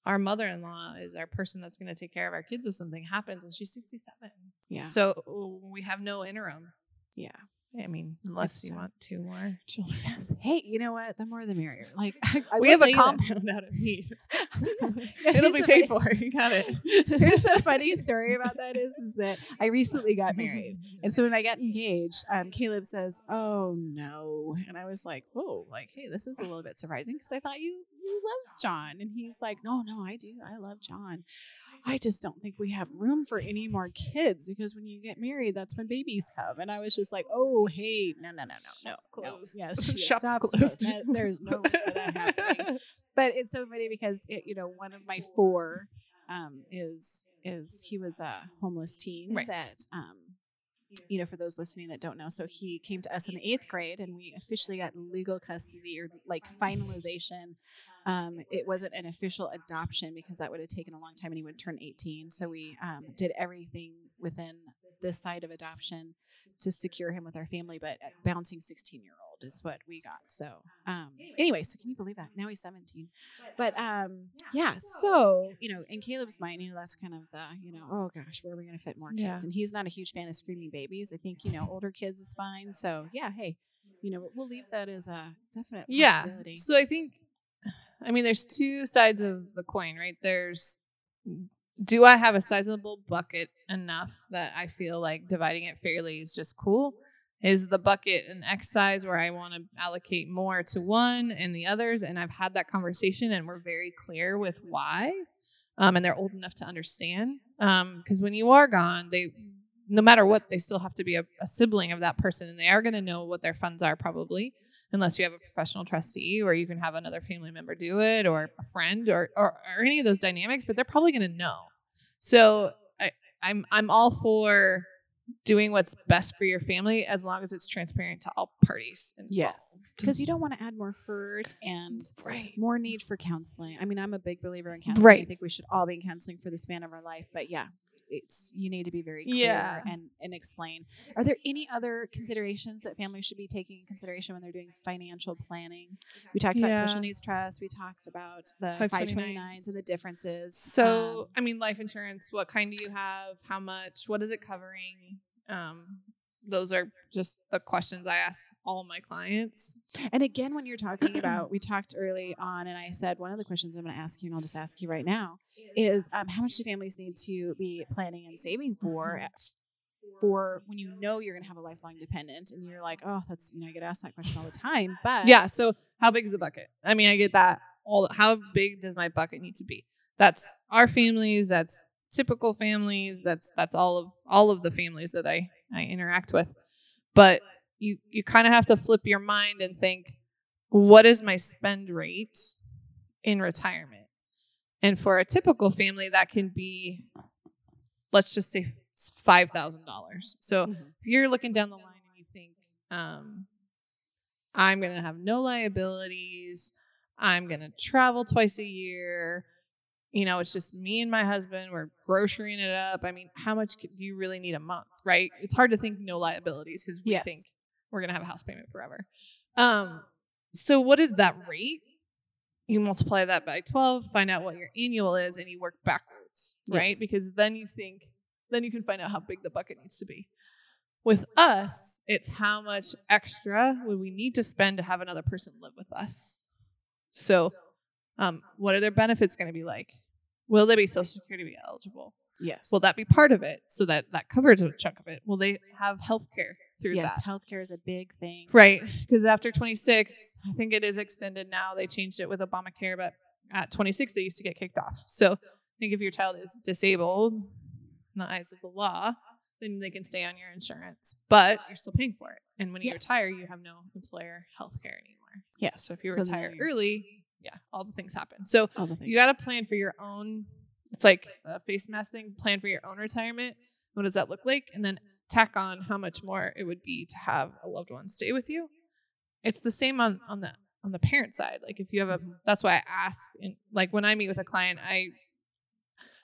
our mother-in-law is our person that's going to take care of our kids if something happens, and she's 67. Yeah. So we have no interim. yeah, I mean, unless you want two more children. Yes. Hey, you know what? The more the merrier. Like I, we have a you that- compound out of meat. It'll be paid funny- for. You got it. Here's the funny story about that is, is that I recently got married. And so when I got engaged, um, Caleb says, Oh no. And I was like, Whoa, like, hey, this is a little bit surprising because I thought you you loved John. And he's like, No, no, I do. I love John. I just don't think we have room for any more kids because when you get married, that's when babies come. And I was just like, Oh, hey, no, no, no, no, no. Shop's no. Yes, Shop's closed. That- there's no risk of that happening but it's so funny because it, you know one of my four um, is is he was a homeless teen Right. that um, you know for those listening that don't know so he came to us in the eighth grade and we officially got legal custody or like finalization. Um, it wasn't an official adoption because that would have taken a long time and he would turn 18 so we um, did everything within this side of adoption to secure him with our family but bouncing 16 year old is what we got so um anyway so can you believe that now he's 17 but um yeah so you know in caleb's mind you know that's kind of the you know oh gosh where are we going to fit more kids Yeah. and he's not a huge fan of screaming babies i think you know older kids is fine so yeah hey you know we'll leave that as a definite yeah. possibility So I think, I mean, there's two sides of the coin, right? There's, do I have a sizable bucket enough that I feel like dividing it fairly is just cool? Is the bucket an size where I want to allocate more to one and the others? And I've had that conversation and we're very clear with why. Um, and they're old enough to understand. Because when you are gone, they, no matter what, they still have to be a, a sibling of that person and they are going to know what their funds are probably unless you have a professional trustee or you can have another family member do it or a friend or or, or any of those dynamics but they're probably going to know so I, i'm i'm all for doing what's best for your family as long as it's transparent to all parties involved. yes because you don't want to add more hurt and right more need for counseling. I mean, I'm a big believer in counseling. Right. I think we should all be in counseling for the span of our life. But yeah, it's you need to be very clear Yeah. and and explain. Are there any other considerations that families should be taking in consideration when they're doing financial planning? We talked about Yeah. special needs trust. We talked about the 529s. 529s and the differences. so Um, i mean life insurance what kind do you have how much what is it covering um those are just the questions i ask all my clients And again, when you're talking about, we talked early on, and I said one of the questions I'm going to ask you, and I'll just ask you right now, is um, how much do families need to be planning and saving for Mm-hmm. for when you know you're going to have a lifelong dependent, and you're like, oh, that's you know, I get asked that question all the time, but Yeah. So how big is the bucket? I mean, I get that. All how big does my bucket need to be? That's our families. That's typical families. That's that's all of all of the families that I I interact with. But you you kind of have to flip your mind and think, what is my spend rate in retirement? And for a typical family, that can be, let's just say five thousand dollars. So Mhm. if you're looking down the line and you think, um, I'm going to have no liabilities, I'm going to travel twice a year, you know, it's just me and my husband, we're grocerying it up. I mean, how much do you really need a month, right? It's hard to think no liabilities because we Yes. think we're going to have a house payment forever. Um, so what is that rate? You multiply that by 12, find out what your annual is, and you work backwards, right? Yes. Because then you think, then you can find out how big the bucket needs to be. With us, it's how much extra would we need to spend to have another person live with us. So, um, what are their benefits going to be like? Will they be Social Security eligible? yes, Will that be part of it so that that covers a chunk of it? Will they have health care through that? yes, that? healthcare is a big thing, Right. Because after 26, I think it is extended now. They changed it with Obamacare, but at 26, they used to get kicked off. So I think if your child is disabled in the eyes of the law, then they can stay on your insurance, but you're still paying for it. And when you Yes. retire, you have no employer health care anymore. Yes, So if you then retire early, yeah, all the things happen. So things. you got to plan for your own. It's like a face mask thing. Plan for your own retirement. What does that look like? And then tack on how much more it would be to have a loved one stay with you. It's the same on on the on the parent side. Like if you have a, mm-hmm. that's why I ask. And like when I meet with a client, I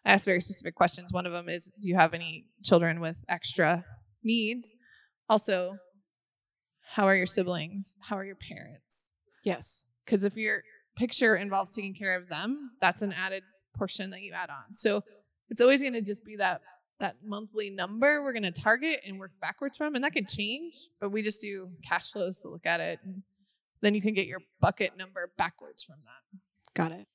I ask very specific questions. One of them is, do you have any children with extra needs? Also, how are your siblings? How are your parents? yes, because if your picture involves taking care of them, that's an added portion that you add on. So it's always going to just be that that monthly number we're going to target and work backwards from, and that could change. But we just do cash flows to look at it, and then you can get your bucket number backwards from that. Got it.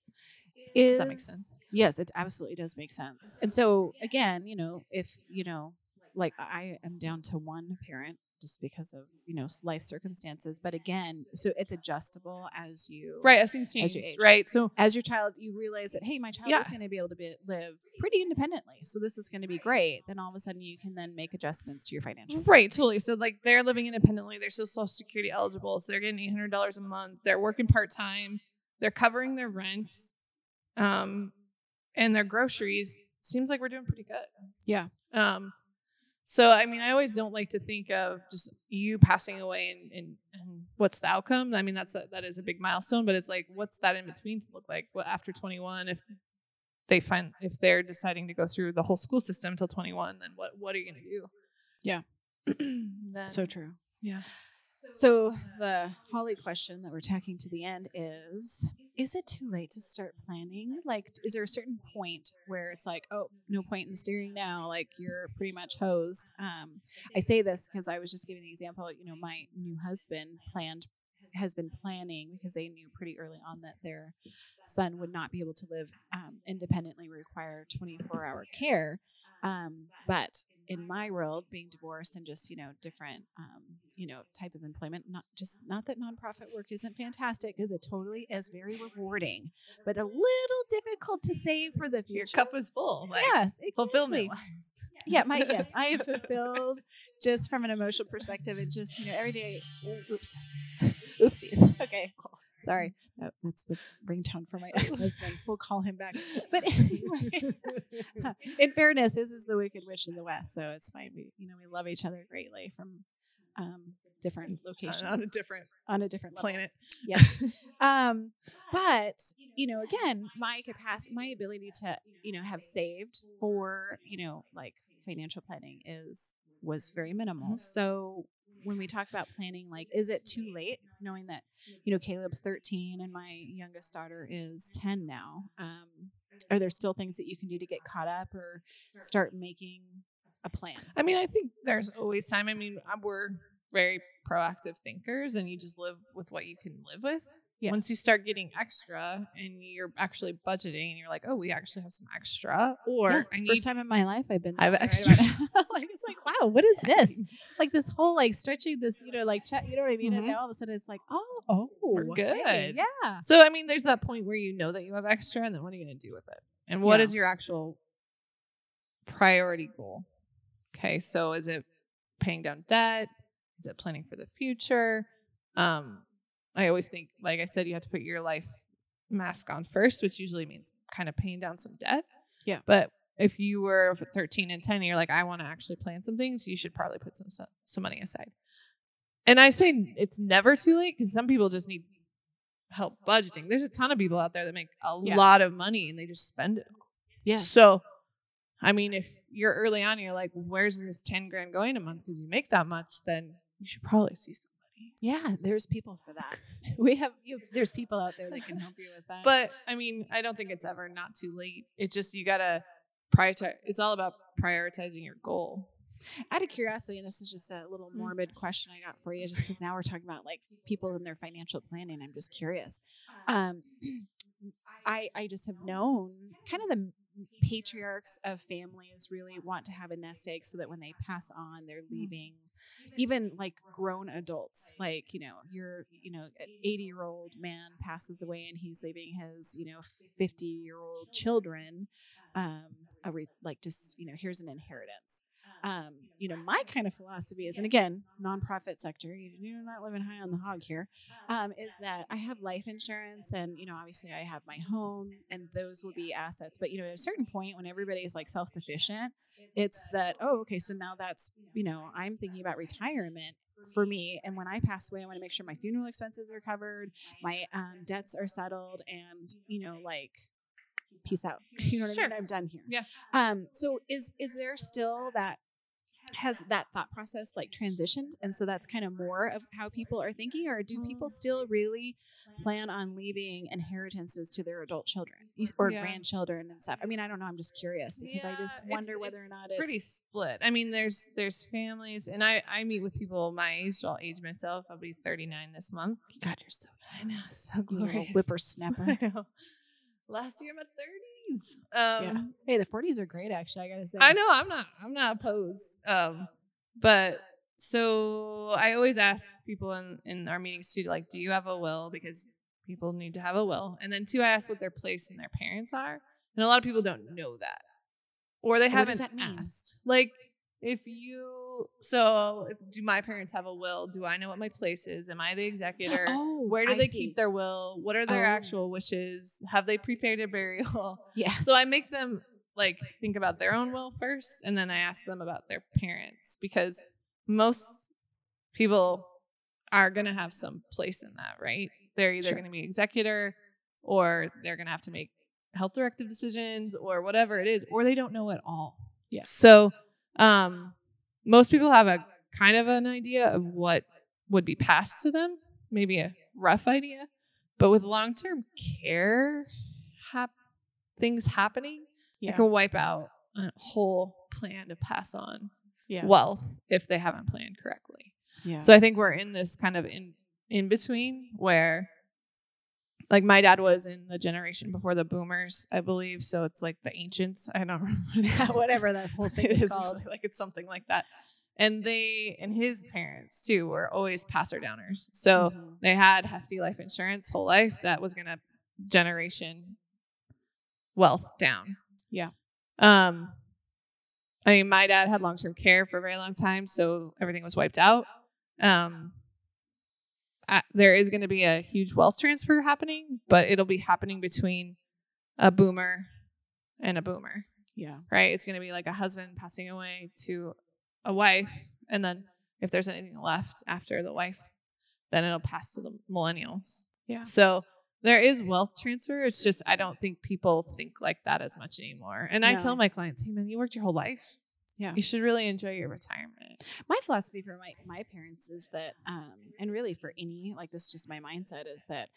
Does that make sense? Yes, it absolutely does make sense. And so again, you know, if you know, like I am down to one parent just because of you know life circumstances, but again, so it's adjustable as you Right, as things As change, you age. right? So as your child you realize that hey my child Yeah. is going to be able to be, live pretty independently so this is going to be great then all of a sudden you can then make adjustments to your financial Right, totally. So like they're living independently, they're still social security eligible, so they're getting eight hundred dollars a month. They're working part time, they're covering their rent, um, and their groceries. Seems like we're doing pretty good. Yeah. Um, so I mean, I always don't like to think of just you passing away and and, and what's the outcome. I mean, that's a, that is a big milestone, but it's like what's that in between to look like? What after twenty one if they find if they're deciding to go through the whole school system until 21 then what what are you going to do Yeah. then, so true yeah so the holly question that we're tacking to the end is is it too late to start planning? Like is there a certain point where it's like oh no point in steering now like you're pretty much hosed? Um i say this because i was just giving the example you know my new husband planned has been planning because they knew pretty early on that their son would not be able to live um, independently require 24 hour care. Um, but in my world being divorced and just you know different um, you know type of employment not just not that nonprofit work isn't fantastic because it totally is very rewarding but a little difficult to save for the future. your cup is full like yes exactly. fulfillment yeah my yes i am fulfilled just from an emotional perspective and just you know every day oops oopsies. Okay. Sorry. That, that's the ringtone for my ex-husband. We'll call him back. But anyway in fairness this is the wicked witch in the west so it's fine. We you know we love each other greatly from um different locations on a different on a different level. planet. Yes. um, but you know, again, my capacity, my ability to, you know, have saved for, you know, like financial planning is was very minimal. So when we talk about planning, like, is it too late? Knowing that, you know, Caleb's 13 and my youngest daughter is 10 now. Um, are there still things that you can do to get caught up or start making a plan? i mean i think there's always time i mean uh, we're very proactive thinkers and you just live with what you can live with once you start getting extra and you're actually budgeting and you're like oh we actually have some extra or Yeah, i need first time in my life I've been. I have extra. right like it's like wow, what is this? Like this whole like stretching this, you know, like check, you know what I mean? And Mhm. now all of a sudden it's like, oh, oh, We're hey, good. yeah, So I mean, there's that point where you know that you have extra, and then what are you going to do with it? And what Yeah. is your actual priority goal? Okay, so is it paying down debt? Is it planning for the future? Um, I always think, like I said, you have to put your life mask on first, which usually means kind of paying down some debt. Yeah. But if you were 13 and 10, and you're like, I want to actually plan some things, you should probably put some stuff, some money aside. And I say it's never too late because some people just need help budgeting. There's a ton of people out there that make a Yeah. lot of money and they just spend it. Yeah. So, I mean, if you're early on, you're like, where's this 10 grand going a month because you make that much, then you should probably see somebody. Yeah, there's people for that. We have you. There's people out there that can help you with that. But I mean, I don't think it's ever not too late. It just, you got to prioritize. It's all about prioritizing your goal. out of curiosity, and this is just a little Mm. morbid question I got for you, just because now we're talking about like people and their financial planning. I'm just curious. Um, I I just have known kind of the patriarchs of families really want to have a nest egg so that when they pass on, they're leaving even like grown adults like you know your you know 80 year old man passes away and he's leaving his you know 50 year old children um a re- like just you know here's an inheritance um, you know, my kind of philosophy is, and again, nonprofit sector, you- you're not living high on the hog here, um, is that I have life insurance and, you know, obviously I have my home and those will be assets. But, you know, at a certain point when everybody's like self sufficient, it's that, oh, okay, so now that's, you know, I'm thinking about retirement for me. And when I pass away, I want to make sure my funeral expenses are covered, my um, debts are settled, and, you know, like, peace out. You know what I mean? Sure. I'm done here. Yeah. Um, so is is there still that has that thought process like transitioned and so that's kind of more of how people are thinking or do people mm. still really plan on leaving inheritances to their adult children or yeah. grandchildren and stuff? I mean i don't know i'm just curious because yeah, i just wonder it's, whether it's or not it's pretty split. I mean there's there's families and i i meet with people my age so i'll age myself i'll be 39 this month. God you're so i know so glorious whippersnapper. Last year i'm a 30 40s. Um, yeah. Hey, the 40s are great. Actually, I gotta say. I know. I'm not. I'm not opposed. Um, but so I always ask people in in our meetings too, like, do you have a will? Because people need to have a will. And then two, I ask what their place and their parents are, and a lot of people don't know that, or they what haven't asked. Like if you so if, do my parents have a will? Do I know what my place is? Am I the executor? oh Where do I they see. keep their will? What are their Oh. actual wishes? Have they prepared a burial? yeah So I make them like think about their own will first, and then I ask them about their parents because most people are going to have some place in that, right? They're either Sure. going to be executor or they're going to have to make health directive decisions or whatever it is, or they don't know at all. Yeah. So um, most people have a kind of an idea of what would be passed to them, maybe a rough idea, but with long term care hap- things happening, yeah. it can wipe out a whole plan to pass on yeah. wealth if they haven't planned correctly. yeah. So I think we're in this kind of in in between where like my dad was in the generation before the boomers, I believe. So it's like the ancients. I don't remember what whatever that whole thing is called. really- like it's something like that. And they and his parents too were always passer downers. So Mhm. they had hefty life insurance whole life that was gonna generation wealth down. Yeah. Um I mean my dad had long term care for a very long time, so everything was wiped out. Um uh, there is going to be a huge wealth transfer happening, but it'll be happening between a boomer and a boomer, yeah right? It's going to be like a husband passing away to a wife, and then if there's anything left after the wife, then it'll pass to the millennials. Yeah. So there is wealth transfer. It's just I don't think people think like that as much anymore. And I tell my clients, "Hey man, you worked your whole life. Yeah. You should really enjoy your retirement." my philosophy for my, my parents is that um and really for any like this is just my mindset is that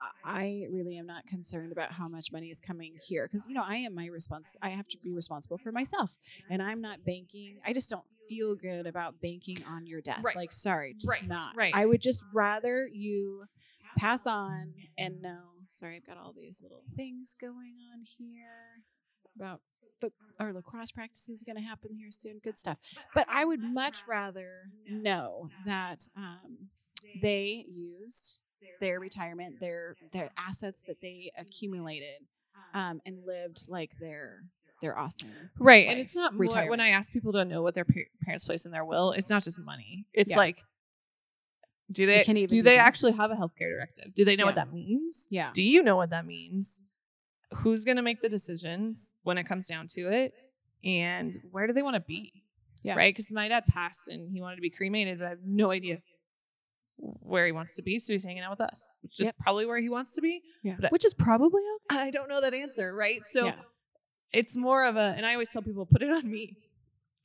I- I really am not concerned about how much money is coming here because you know I am my response I have to be responsible for myself and I'm not banking I just don't feel good about banking on your death Right. like sorry just Right, not right. I would just rather you pass on and know sorry I've got all these little things going on here about foot or lacrosse practice is going to happen here soon good stuff but I would much rather know that um, they used their retirement, their their assets that they accumulated, um, and lived like their their awesome. Right. And it's not more, when I ask people to know what their pa- parents place in their will, it's not just money. It's Yeah. like, do they can even do they taxed. actually have a healthcare directive? Do they know what that means? Yeah, Do you know what that means? Who's going to make the decisions when it comes down to it? And where do they want to be? Yeah. Right. Because my dad passed and he wanted to be cremated, but I have no idea where he wants to be. So he's hanging out with us, which is Yep. probably where he wants to be. yeah, which is probably okay. I don't know that answer, right? So Yeah. it's more of a, and I always tell people, put it on me.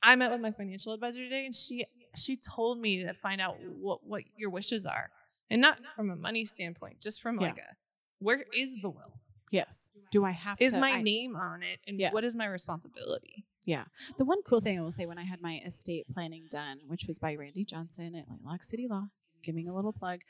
I met with my financial advisor today, and she she told me to find out what what your wishes are, and not from a money standpoint, just from Yeah. like a where is the will? Yes. Do I have Is to? Is my I- name on it, and what is my responsibility? Yeah. The one cool thing I will say when I had my estate planning done, which was by Randy Johnson at Lightlock City Law, giving a little plug.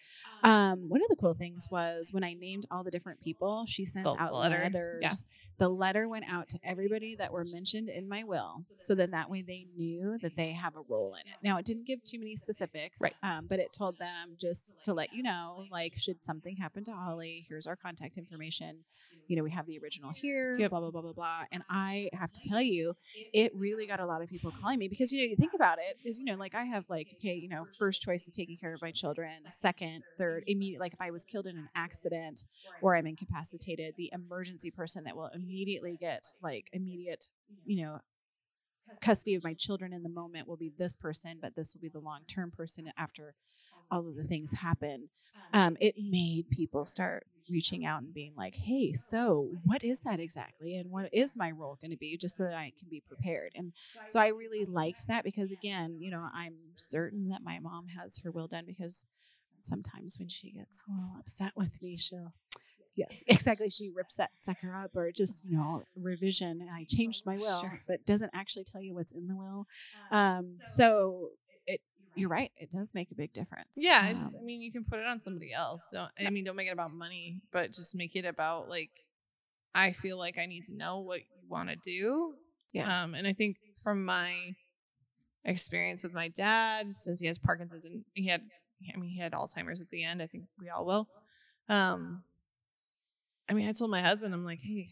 Um, one of the cool things was when I named all the different people, she sent The out letter, letters. yeah. The letter went out to everybody that were mentioned in my will, so then that way they knew that they have a role in it. Now it didn't give too many specifics, Right. Um, but it told them just to let you know, like, should something happen to Holly, here's our contact information. You know, we have the original here, Yep. blah blah blah blah blah. And I have to tell you, it really got a lot of people calling me because you know you think about it is you know like I have like okay you know first choice is taking care of my children second third immediate like if I was killed in an accident or I'm incapacitated the emergency person that will immediately get like immediate you know custody of my children in the moment will be this person but this will be the long term person after all of the things happen, um, it made people start reaching out and being like, hey, so what is that exactly? And what is my role going to be just so that I can be prepared? And so I really liked that because, again, you know, I'm certain that my mom has her will done because sometimes when she gets a little upset with me, she'll. Yes, exactly. She rips that sucker up, or just you know revision. And I changed my will, Sure. but doesn't actually tell you what's in the will. Um, so it, you're right. It does make a big difference. Yeah, I just Um, I mean you can put it on somebody else. Don't I mean don't make it about money, but just make it about like I feel like I need to know what you want to do. Yeah. Um and I think from my experience with my dad since he has Parkinson's and he had I mean he had Alzheimer's at the end, I think we all will. Um I mean I told my husband I'm like, "Hey,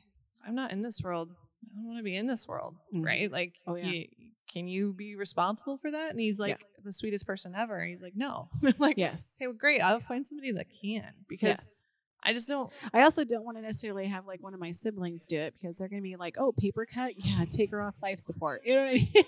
I'm not in this world, I don't want to be in this world." Mhm. Right? Like Oh, yeah. you- can you be responsible for that? And he's Yeah. like the sweetest person ever. And he's like, no. I'm like, yes. okay, well, great. I'll find somebody that can because Yes. I just don't. I also don't want to necessarily have like one of my siblings do it because they're going to be like, "Oh, paper cut, yeah, take her off life support." You know what I mean?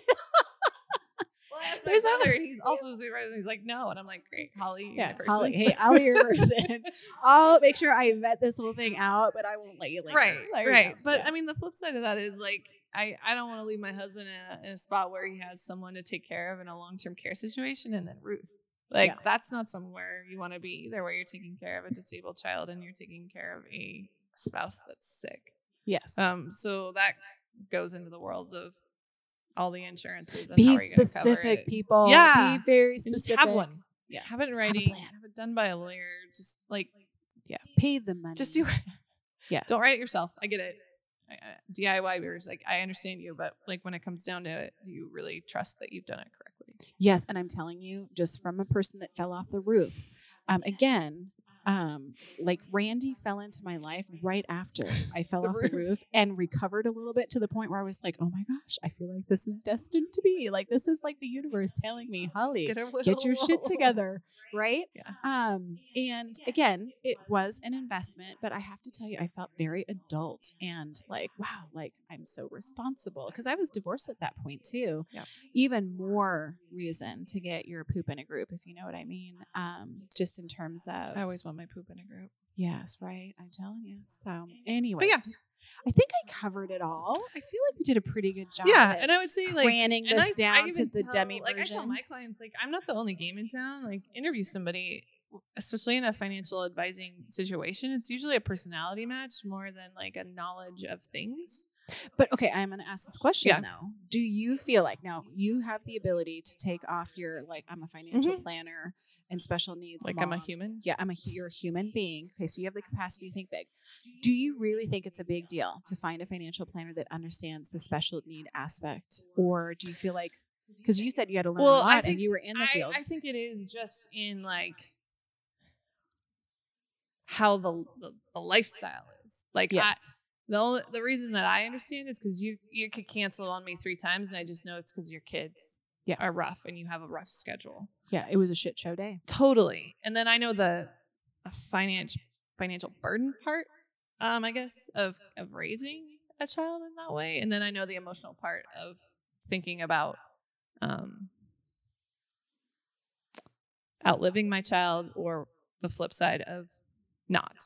There's There's and He's also a sweet person. He's like, no, and I'm like, great, Holly. you're yeah, Holly. Hey, I'll be your person. I'll make sure I vet this whole thing out, but I won't let you linger. right, Like, right. yeah, But yeah. I mean, the flip side of that is like, I I don't want to leave my husband in a, in a spot where he has someone to take care of in a long term care situation, and then Ruth. Like Yeah. that's not somewhere you want to be either, where you're taking care of a disabled child and you're taking care of a spouse that's sick. yes, Um, so that goes into the worlds of all the insurances. And be how are you gonna cover specific, people. Yeah. be very specific. have one. Yes, Have it in writing. plan. Have it done by a lawyer. Just like Yeah, pay the money. just do it. Yes, Don't write it yourself. I get it. I- I- DIY viewers, like I understand you, but like when it comes down to it, do you really trust that you've done it correctly? Yes, and I'm telling you, just from a person that fell off the roof. Um, again, um, like Randy fell into my life right after I fell The off roof. the roof and recovered a little bit to the point where I was like, oh my gosh, I feel like this is destined to be. Like this is like the universe telling me, Holly, Get, get your shit together, right? Yeah. Um, and again, it was an investment, but I have to tell you, I felt very adult and like, wow, like I'm so responsible because I was divorced at that point too. Yep. Even more reason to get your poop in a group, if you know what I mean. Um, just in terms of, I always want my poop in a group. yes, right. I'm telling you. So anyway, But yeah, I think I covered it all. I feel like we did a pretty good job. yeah, and I would say like and this I- I down to the tell- demi Like I tell my clients, like I'm not the only game in town. Like interview somebody, especially in a financial advising situation. It's usually a personality match more than like a knowledge of things. But okay, I'm going to ask this question Yeah. though. Do you feel like now you have the ability to take off your like I'm a financial planner and special needs Mm-hmm. Like I'm a human. Yeah, I'm a you're a human being. Okay, so you have the capacity to think big. Do you really think it's a big deal to find a financial planner that understands the special need aspect, or do you feel like because you said you had to learn Well, a lot think and you were in the field? I think it is just in like how the the, the lifestyle is. Like yes, the only, the reason that I understand is because you you could cancel on me three times, and I just know it's because your kids Yeah. are rough and you have a rough schedule. yeah, it was a shit show day. Totally. And then I know the, the finance financial burden part, um, I guess, of of raising a child in that way. And then I know the emotional part of thinking about um outliving my child or the flip side of not.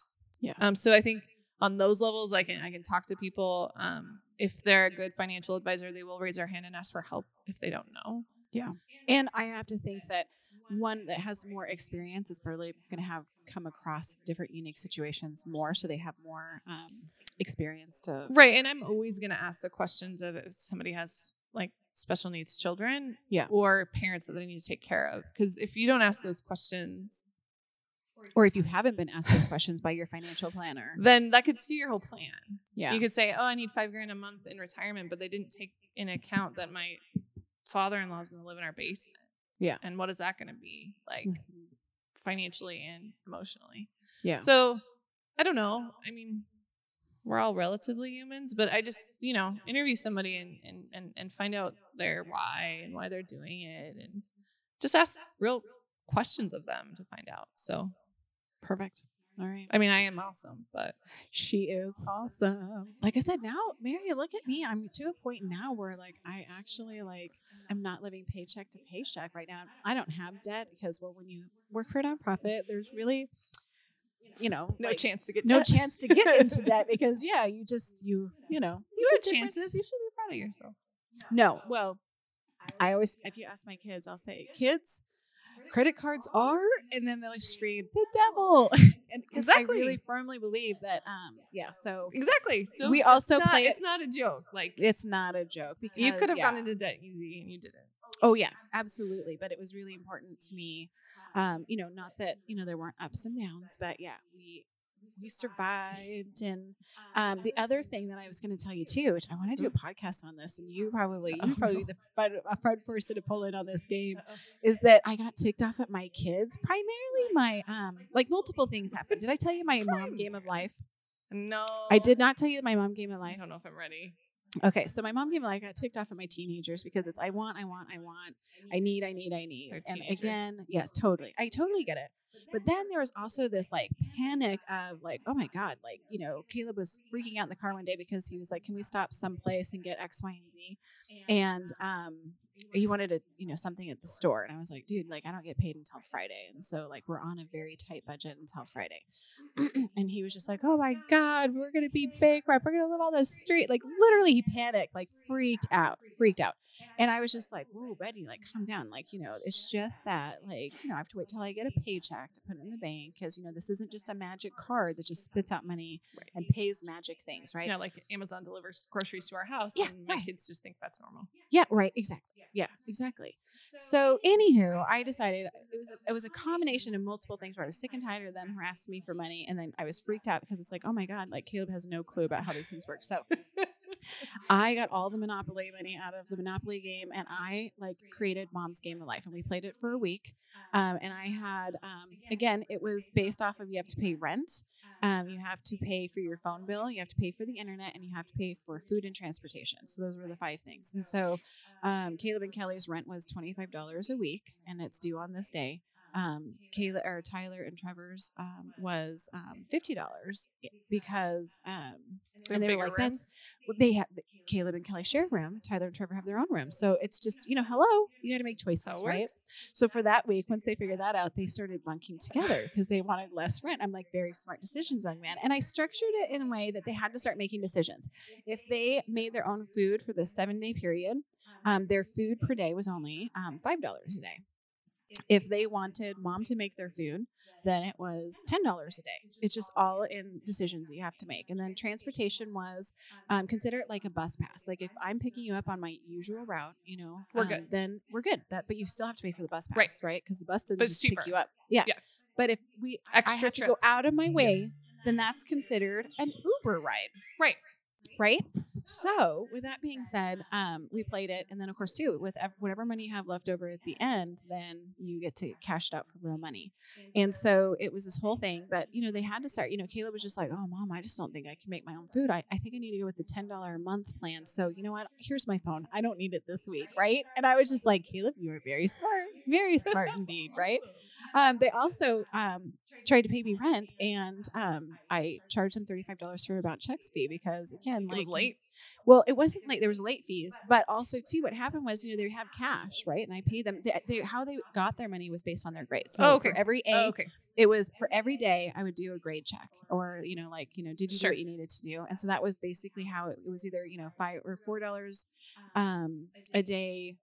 Yeah. Um so I think on those levels I can I can talk to people. Um if they're a good financial advisor, they will raise their hand and ask for help if they don't know. Yeah. And I have to think that one that has more experience is probably going to have come across different unique situations more, so they have more um, experience to. Right. And I'm always going to ask the questions of if somebody has like special needs children Yeah. or parents that they need to take care of. Because if you don't ask those questions, Or if you haven't been asked those questions by your financial planner, then that could skew your whole plan. yeah, You could say, oh, I need five grand a month in retirement, but they didn't take in account that my father in law is going to live in our basement. Yeah. And what is that going to be like Mhm. financially and emotionally? yeah, So I don't know. I mean, we're all relatively humans, but I just, you know, interview somebody and and and, and find out their why and why they're doing it and just ask real questions of them to find out. So perfect. All right. I mean, I am awesome, but She is awesome. Like I said, now, Mary, look at me. I'm to a point now where like I actually like I'm not living paycheck to paycheck right now. I don't have debt because well, when you work for a nonprofit, there's really, you know, no like, chance to get no debt. chance to get into debt because yeah, you just you you know You had chances. You should be proud of yourself. No, well, I always if you ask my kids, I'll say, kids, credit cards are, and then they'll scream the devil, and 'cause I really Exactly. firmly believe that. Um, yeah, so Exactly. So We also not, play it- It's not a joke. Like it's not a joke because you could have yeah. gone into debt easy and you didn't. Oh yeah, absolutely. But it was really important to me. Um, you know, not that you know there weren't ups and downs, but yeah, we we survived. And um, the other thing that I was going to tell you too, which I want to do a podcast on this, and you probably you probably the fun, a fun person to pull in on this game, is that I got ticked off at my kids. Primarily, my um, like multiple things happened. Did I tell you my mom game of life? No. I did not tell you my mom game of life. I don't know if I'm ready. Okay, so my mom gave me like I got ticked off at my teenagers because it's I want, I want, I want, I need, I need, I need. And again, yes, totally. I totally get it. But then there was also this like panic of like, oh my God, like, you know, Caleb was freaking out in the car one day because he was like, Can we stop someplace and get X, Y, and Z? And um he wanted to, you know, something at the store. And I was like, dude, like I don't get paid until Friday. And so like we're on a very tight budget until Friday. and he was just like, Oh my God, we're gonna be bankrupt. We're gonna live on the street. Like literally he panicked, like freaked out, freaked out. And I was just like, Whoa, Betty, like calm down. Like, you know, it's just that, like, you know, I have to wait till I get a paycheck to put it in the bank because, you know, this isn't just a magic card that just spits out money Right. and pays magic things, right? Yeah, like Amazon delivers groceries to our house, Yeah, and my right. kids just think that's normal. Yeah, right. Exactly. Yeah, exactly. So, anywho, I decided it was a, it was a combination of multiple things where I was sick and tired of them harassing me for money, and then I was freaked out because it's like, oh my god, like Caleb has no clue about how these things work. So, I got all the Monopoly money out of the Monopoly game, and I like created Mom's Game of Life, and we played it for a week. Um, and I had, um, again, it was based off of you have to pay rent, um, you have to pay for your phone bill, you have to pay for the internet, and you have to pay for food and transportation. So those were the five things. And so um, Caleb and Kelly's rent was twenty five dollars a week, and it's due on this day. Um, Kayla or Tyler and Trevor's um, was um, fifty dollars because um, and they were like, "That's well, they have Caleb and Kelly share a room. Tyler and Trevor have their own room. So it's just you know, hello, you got to make choices, right? So for that week, once they figured that out, they started bunking together because they wanted less rent. I'm like, very smart decisions, young man. And I structured it in a way that they had to start making decisions. If they made their own food for the seven day period, um, their food per day was only um, five dollars a day. If they wanted mom to make their food, then it was ten dollars a day. It's just all in decisions that you have to make. And then transportation was um, consider it like a bus pass. Like if I'm picking you up on my usual route, you know, We're um, good. Then we're good. That, but you still have to pay for the bus pass, Right. right? Because the bus doesn't just cheaper. pick you up. Yeah. Yeah. But if we I Extra have to go out of my way, then that's considered an Uber ride Right. Right? So, with that being said, um, we played it, and then of course, too, with ev- whatever money you have left over at the end, then you get to cash it out for real money. And so it was this whole thing. But you know, they had to start. You know, Caleb was just like, "Oh, mom, I just don't think I can make my own food. I, I think I need to go with the ten dollar a month plan. So you know what? Here's my phone. I don't need it this week, right?" And I was just like, "Caleb, you are very smart, very smart indeed, right?" Um, they also um, tried to pay me rent, and um, I charged them thirty five dollars for a bounce checks fee because again, like late. well, it wasn't late. There was late fees, but also too, what happened was you know they have cash, right? And I paid them. They, they, how they got their money was based on their grades. So Oh, okay. for every A, Oh, okay. it was for every day I would do a grade check, or you know, like you know, did you Sure. do what you needed to do? And so that was basically how it, it was either you know five or four dollars um, a day,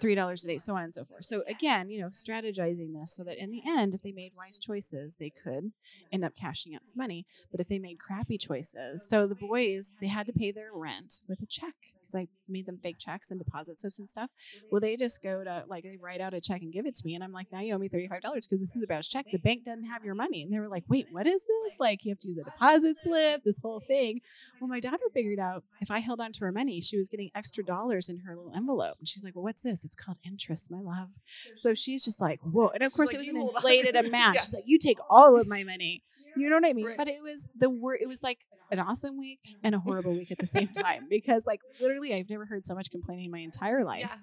three dollars a day, so on and so forth. So again, you know, strategizing this so that in the end, if they made wise choices, they could end up cashing out some money. But if they made crappy choices, so the boys they had to pay their rent with a check because I made them fake checks and deposit slips and stuff. Well, they just go to like they write out a check and give it to me, and I'm like, now you owe me thirty five dollars because this is a bounce check. The bank doesn't have your money, and they were like, wait, what is this? Like you have to use a deposit slip, this whole thing. Well, my daughter figured out if I held on to her money, she was getting extra dollars in her little envelope, and she's like, well, what's this? It's called interest, my love. So she's just like, whoa, and of course like, it was an inflated amount. Yeah. She's like, you take all of my money. You know what I mean? Right. But it was the word. It was like an awesome week and a horrible week at the same time because, like, literally, I've never heard so much complaining in my entire life. Yeah.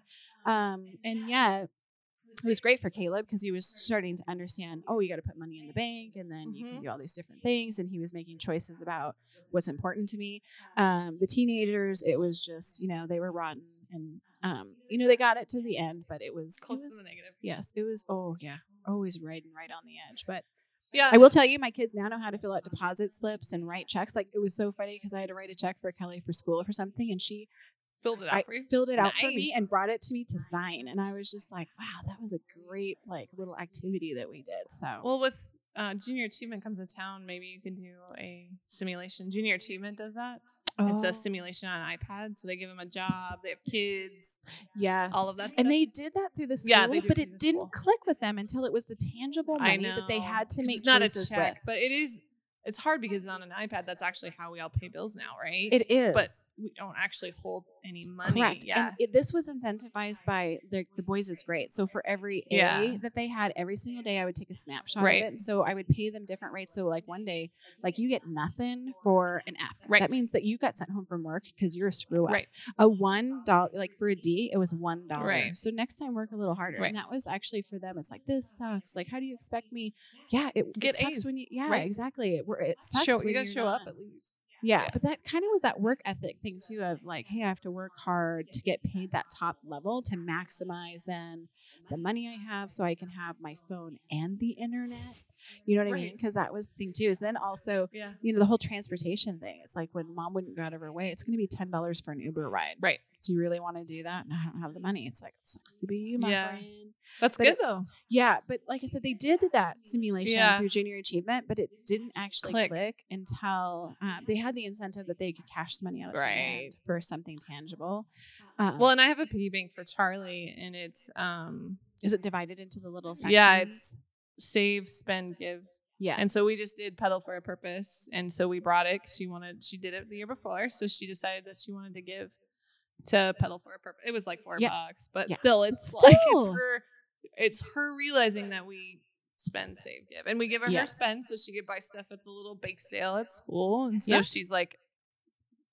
Um, and yet, it was great for Caleb because he was starting to understand, oh, you got to put money in the bank and then you can Mhm. do all these different things. And he was making choices about what's important to me. Um, the teenagers, it was just, you know, they were rotten and, um, you know, they got it to the end, but it was, it Close was- to the negative. yes, it was, oh, yeah, always riding right on the edge. But Yeah. I will tell you, my kids now know how to fill out deposit slips and write checks. Like it was so funny because I had to write a check for Kelly for school for something and she filled it out I for you. filled it out for me and brought it to me to sign. And I was just like, wow, that was a great like little activity that we did. So Well, with uh, Junior Achievement comes to town, maybe you can do a simulation. Junior Achievement does that. It's Oh, a simulation on an iPad. So they give them a job. They have kids. yes, all of that stuff. And they did that through the school, Yeah, but it didn't school. click with them until it was the tangible money that they had to make It's not a check, with. but it is. It's hard because on an iPad, that's actually how we all pay bills now, right? It is, but we don't actually hold any money. Correct. Yeah. And it, this was incentivized by the, the boys is great. So for every A Yeah. that they had every single day, I would take a snapshot Right. of it. And so I would pay them different rates. So like one day, like you get nothing for an F. Right. That means that you got sent home from work because you're a screw up. Right. A one dollar, like for a D, it was one dollar. Right. So next time work a little harder. Right. And that was actually for them. It's like this sucks. Like how do you expect me? Yeah, it, it Get sucks A's. when you. Yeah, Right. exactly. It, we're- it sucks. show when you got to you're show up at least. Yeah, Yeah. but that kind of was that work ethic thing too of like, hey, I have to work hard to get paid that top level to maximize then the money I have so I can have my phone and the internet. You know what I mean? Because that was the thing too. Is then also, Yeah. you know, the whole transportation thing. It's like when mom wouldn't go out of her way, it's going to be ten dollars for an Uber ride. Right. Do you really want to do that? And I don't have the money. It's like it sucks to be you, my Yeah. friend. That's But good it- though. Yeah, but like I said, they did that simulation Yeah. through junior achievement, but it didn't actually Click. click, until um, they had the incentive that they could cash the money out the Right. for something tangible. Um, Well, and I have a piggy bank for Charlie, and it's um is it divided into the little sections? yeah, it's save, spend, give. yes, And so we just did pedal for a purpose, and so we brought it. She wanted, she did it the year before, so she decided that she wanted to give to pedal for a purpose. It was like four Yeah. bucks, but Yeah. still, it's like it's her, it's her realizing that we spend, save, give, and we give her her spend so she could buy stuff at the little bake sale at school, and so Yeah. she's like.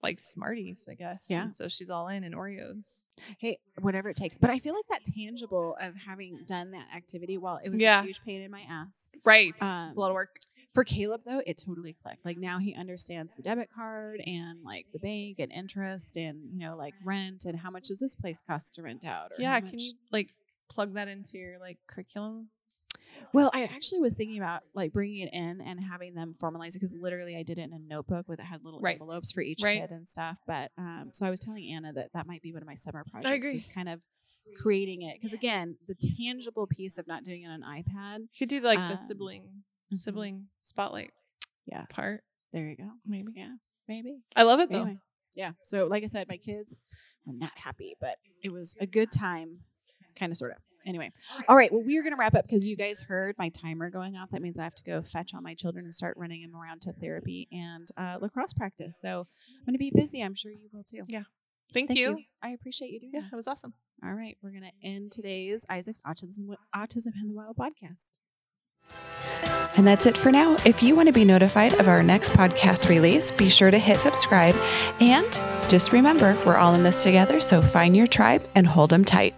Like Smarties, I guess. Yeah. And so she's all in in Oreos. hey, whatever it takes. But I feel like that tangible of having done that activity, while it was Yeah. a huge pain in my ass. Right. Um, it's a lot of work. For Caleb though, it totally clicked. Like now he understands the debit card and like the bank and interest and you know like rent and how much does this place cost to rent out? Or Yeah. how Can much- you like plug that into your like curriculum? Well, I actually was thinking about like bringing it in and having them formalize it because literally I did it in a notebook with it had little Right. envelopes for each Right. kid and stuff. But um, so I was telling Anna that that might be one of my summer projects. agree. Is kind of creating it because again, the tangible piece of not doing it on an iPad. You could do like Um, the sibling mhm. sibling spotlight Yeah. part, There you go. maybe. Yeah, maybe. I love it though. Anyway, yeah. So like I said, my kids were not happy, but it was a good time, kind of, sort of. Anyway, all right. Well, we are going to wrap up because you guys heard my timer going off. That means I have to go fetch all my children and start running them around to therapy and uh, lacrosse practice. So I'm going to be busy. I'm sure you will too. Thank, Thank you. you. I appreciate you doing Yeah, this. that was awesome. All right. We're going to end today's Isaac's Autism, Autism in the Wild podcast. And that's it for now. If you want to be notified of our next podcast release, be sure to hit subscribe. And just remember, we're all in this together, so find your tribe and hold them tight.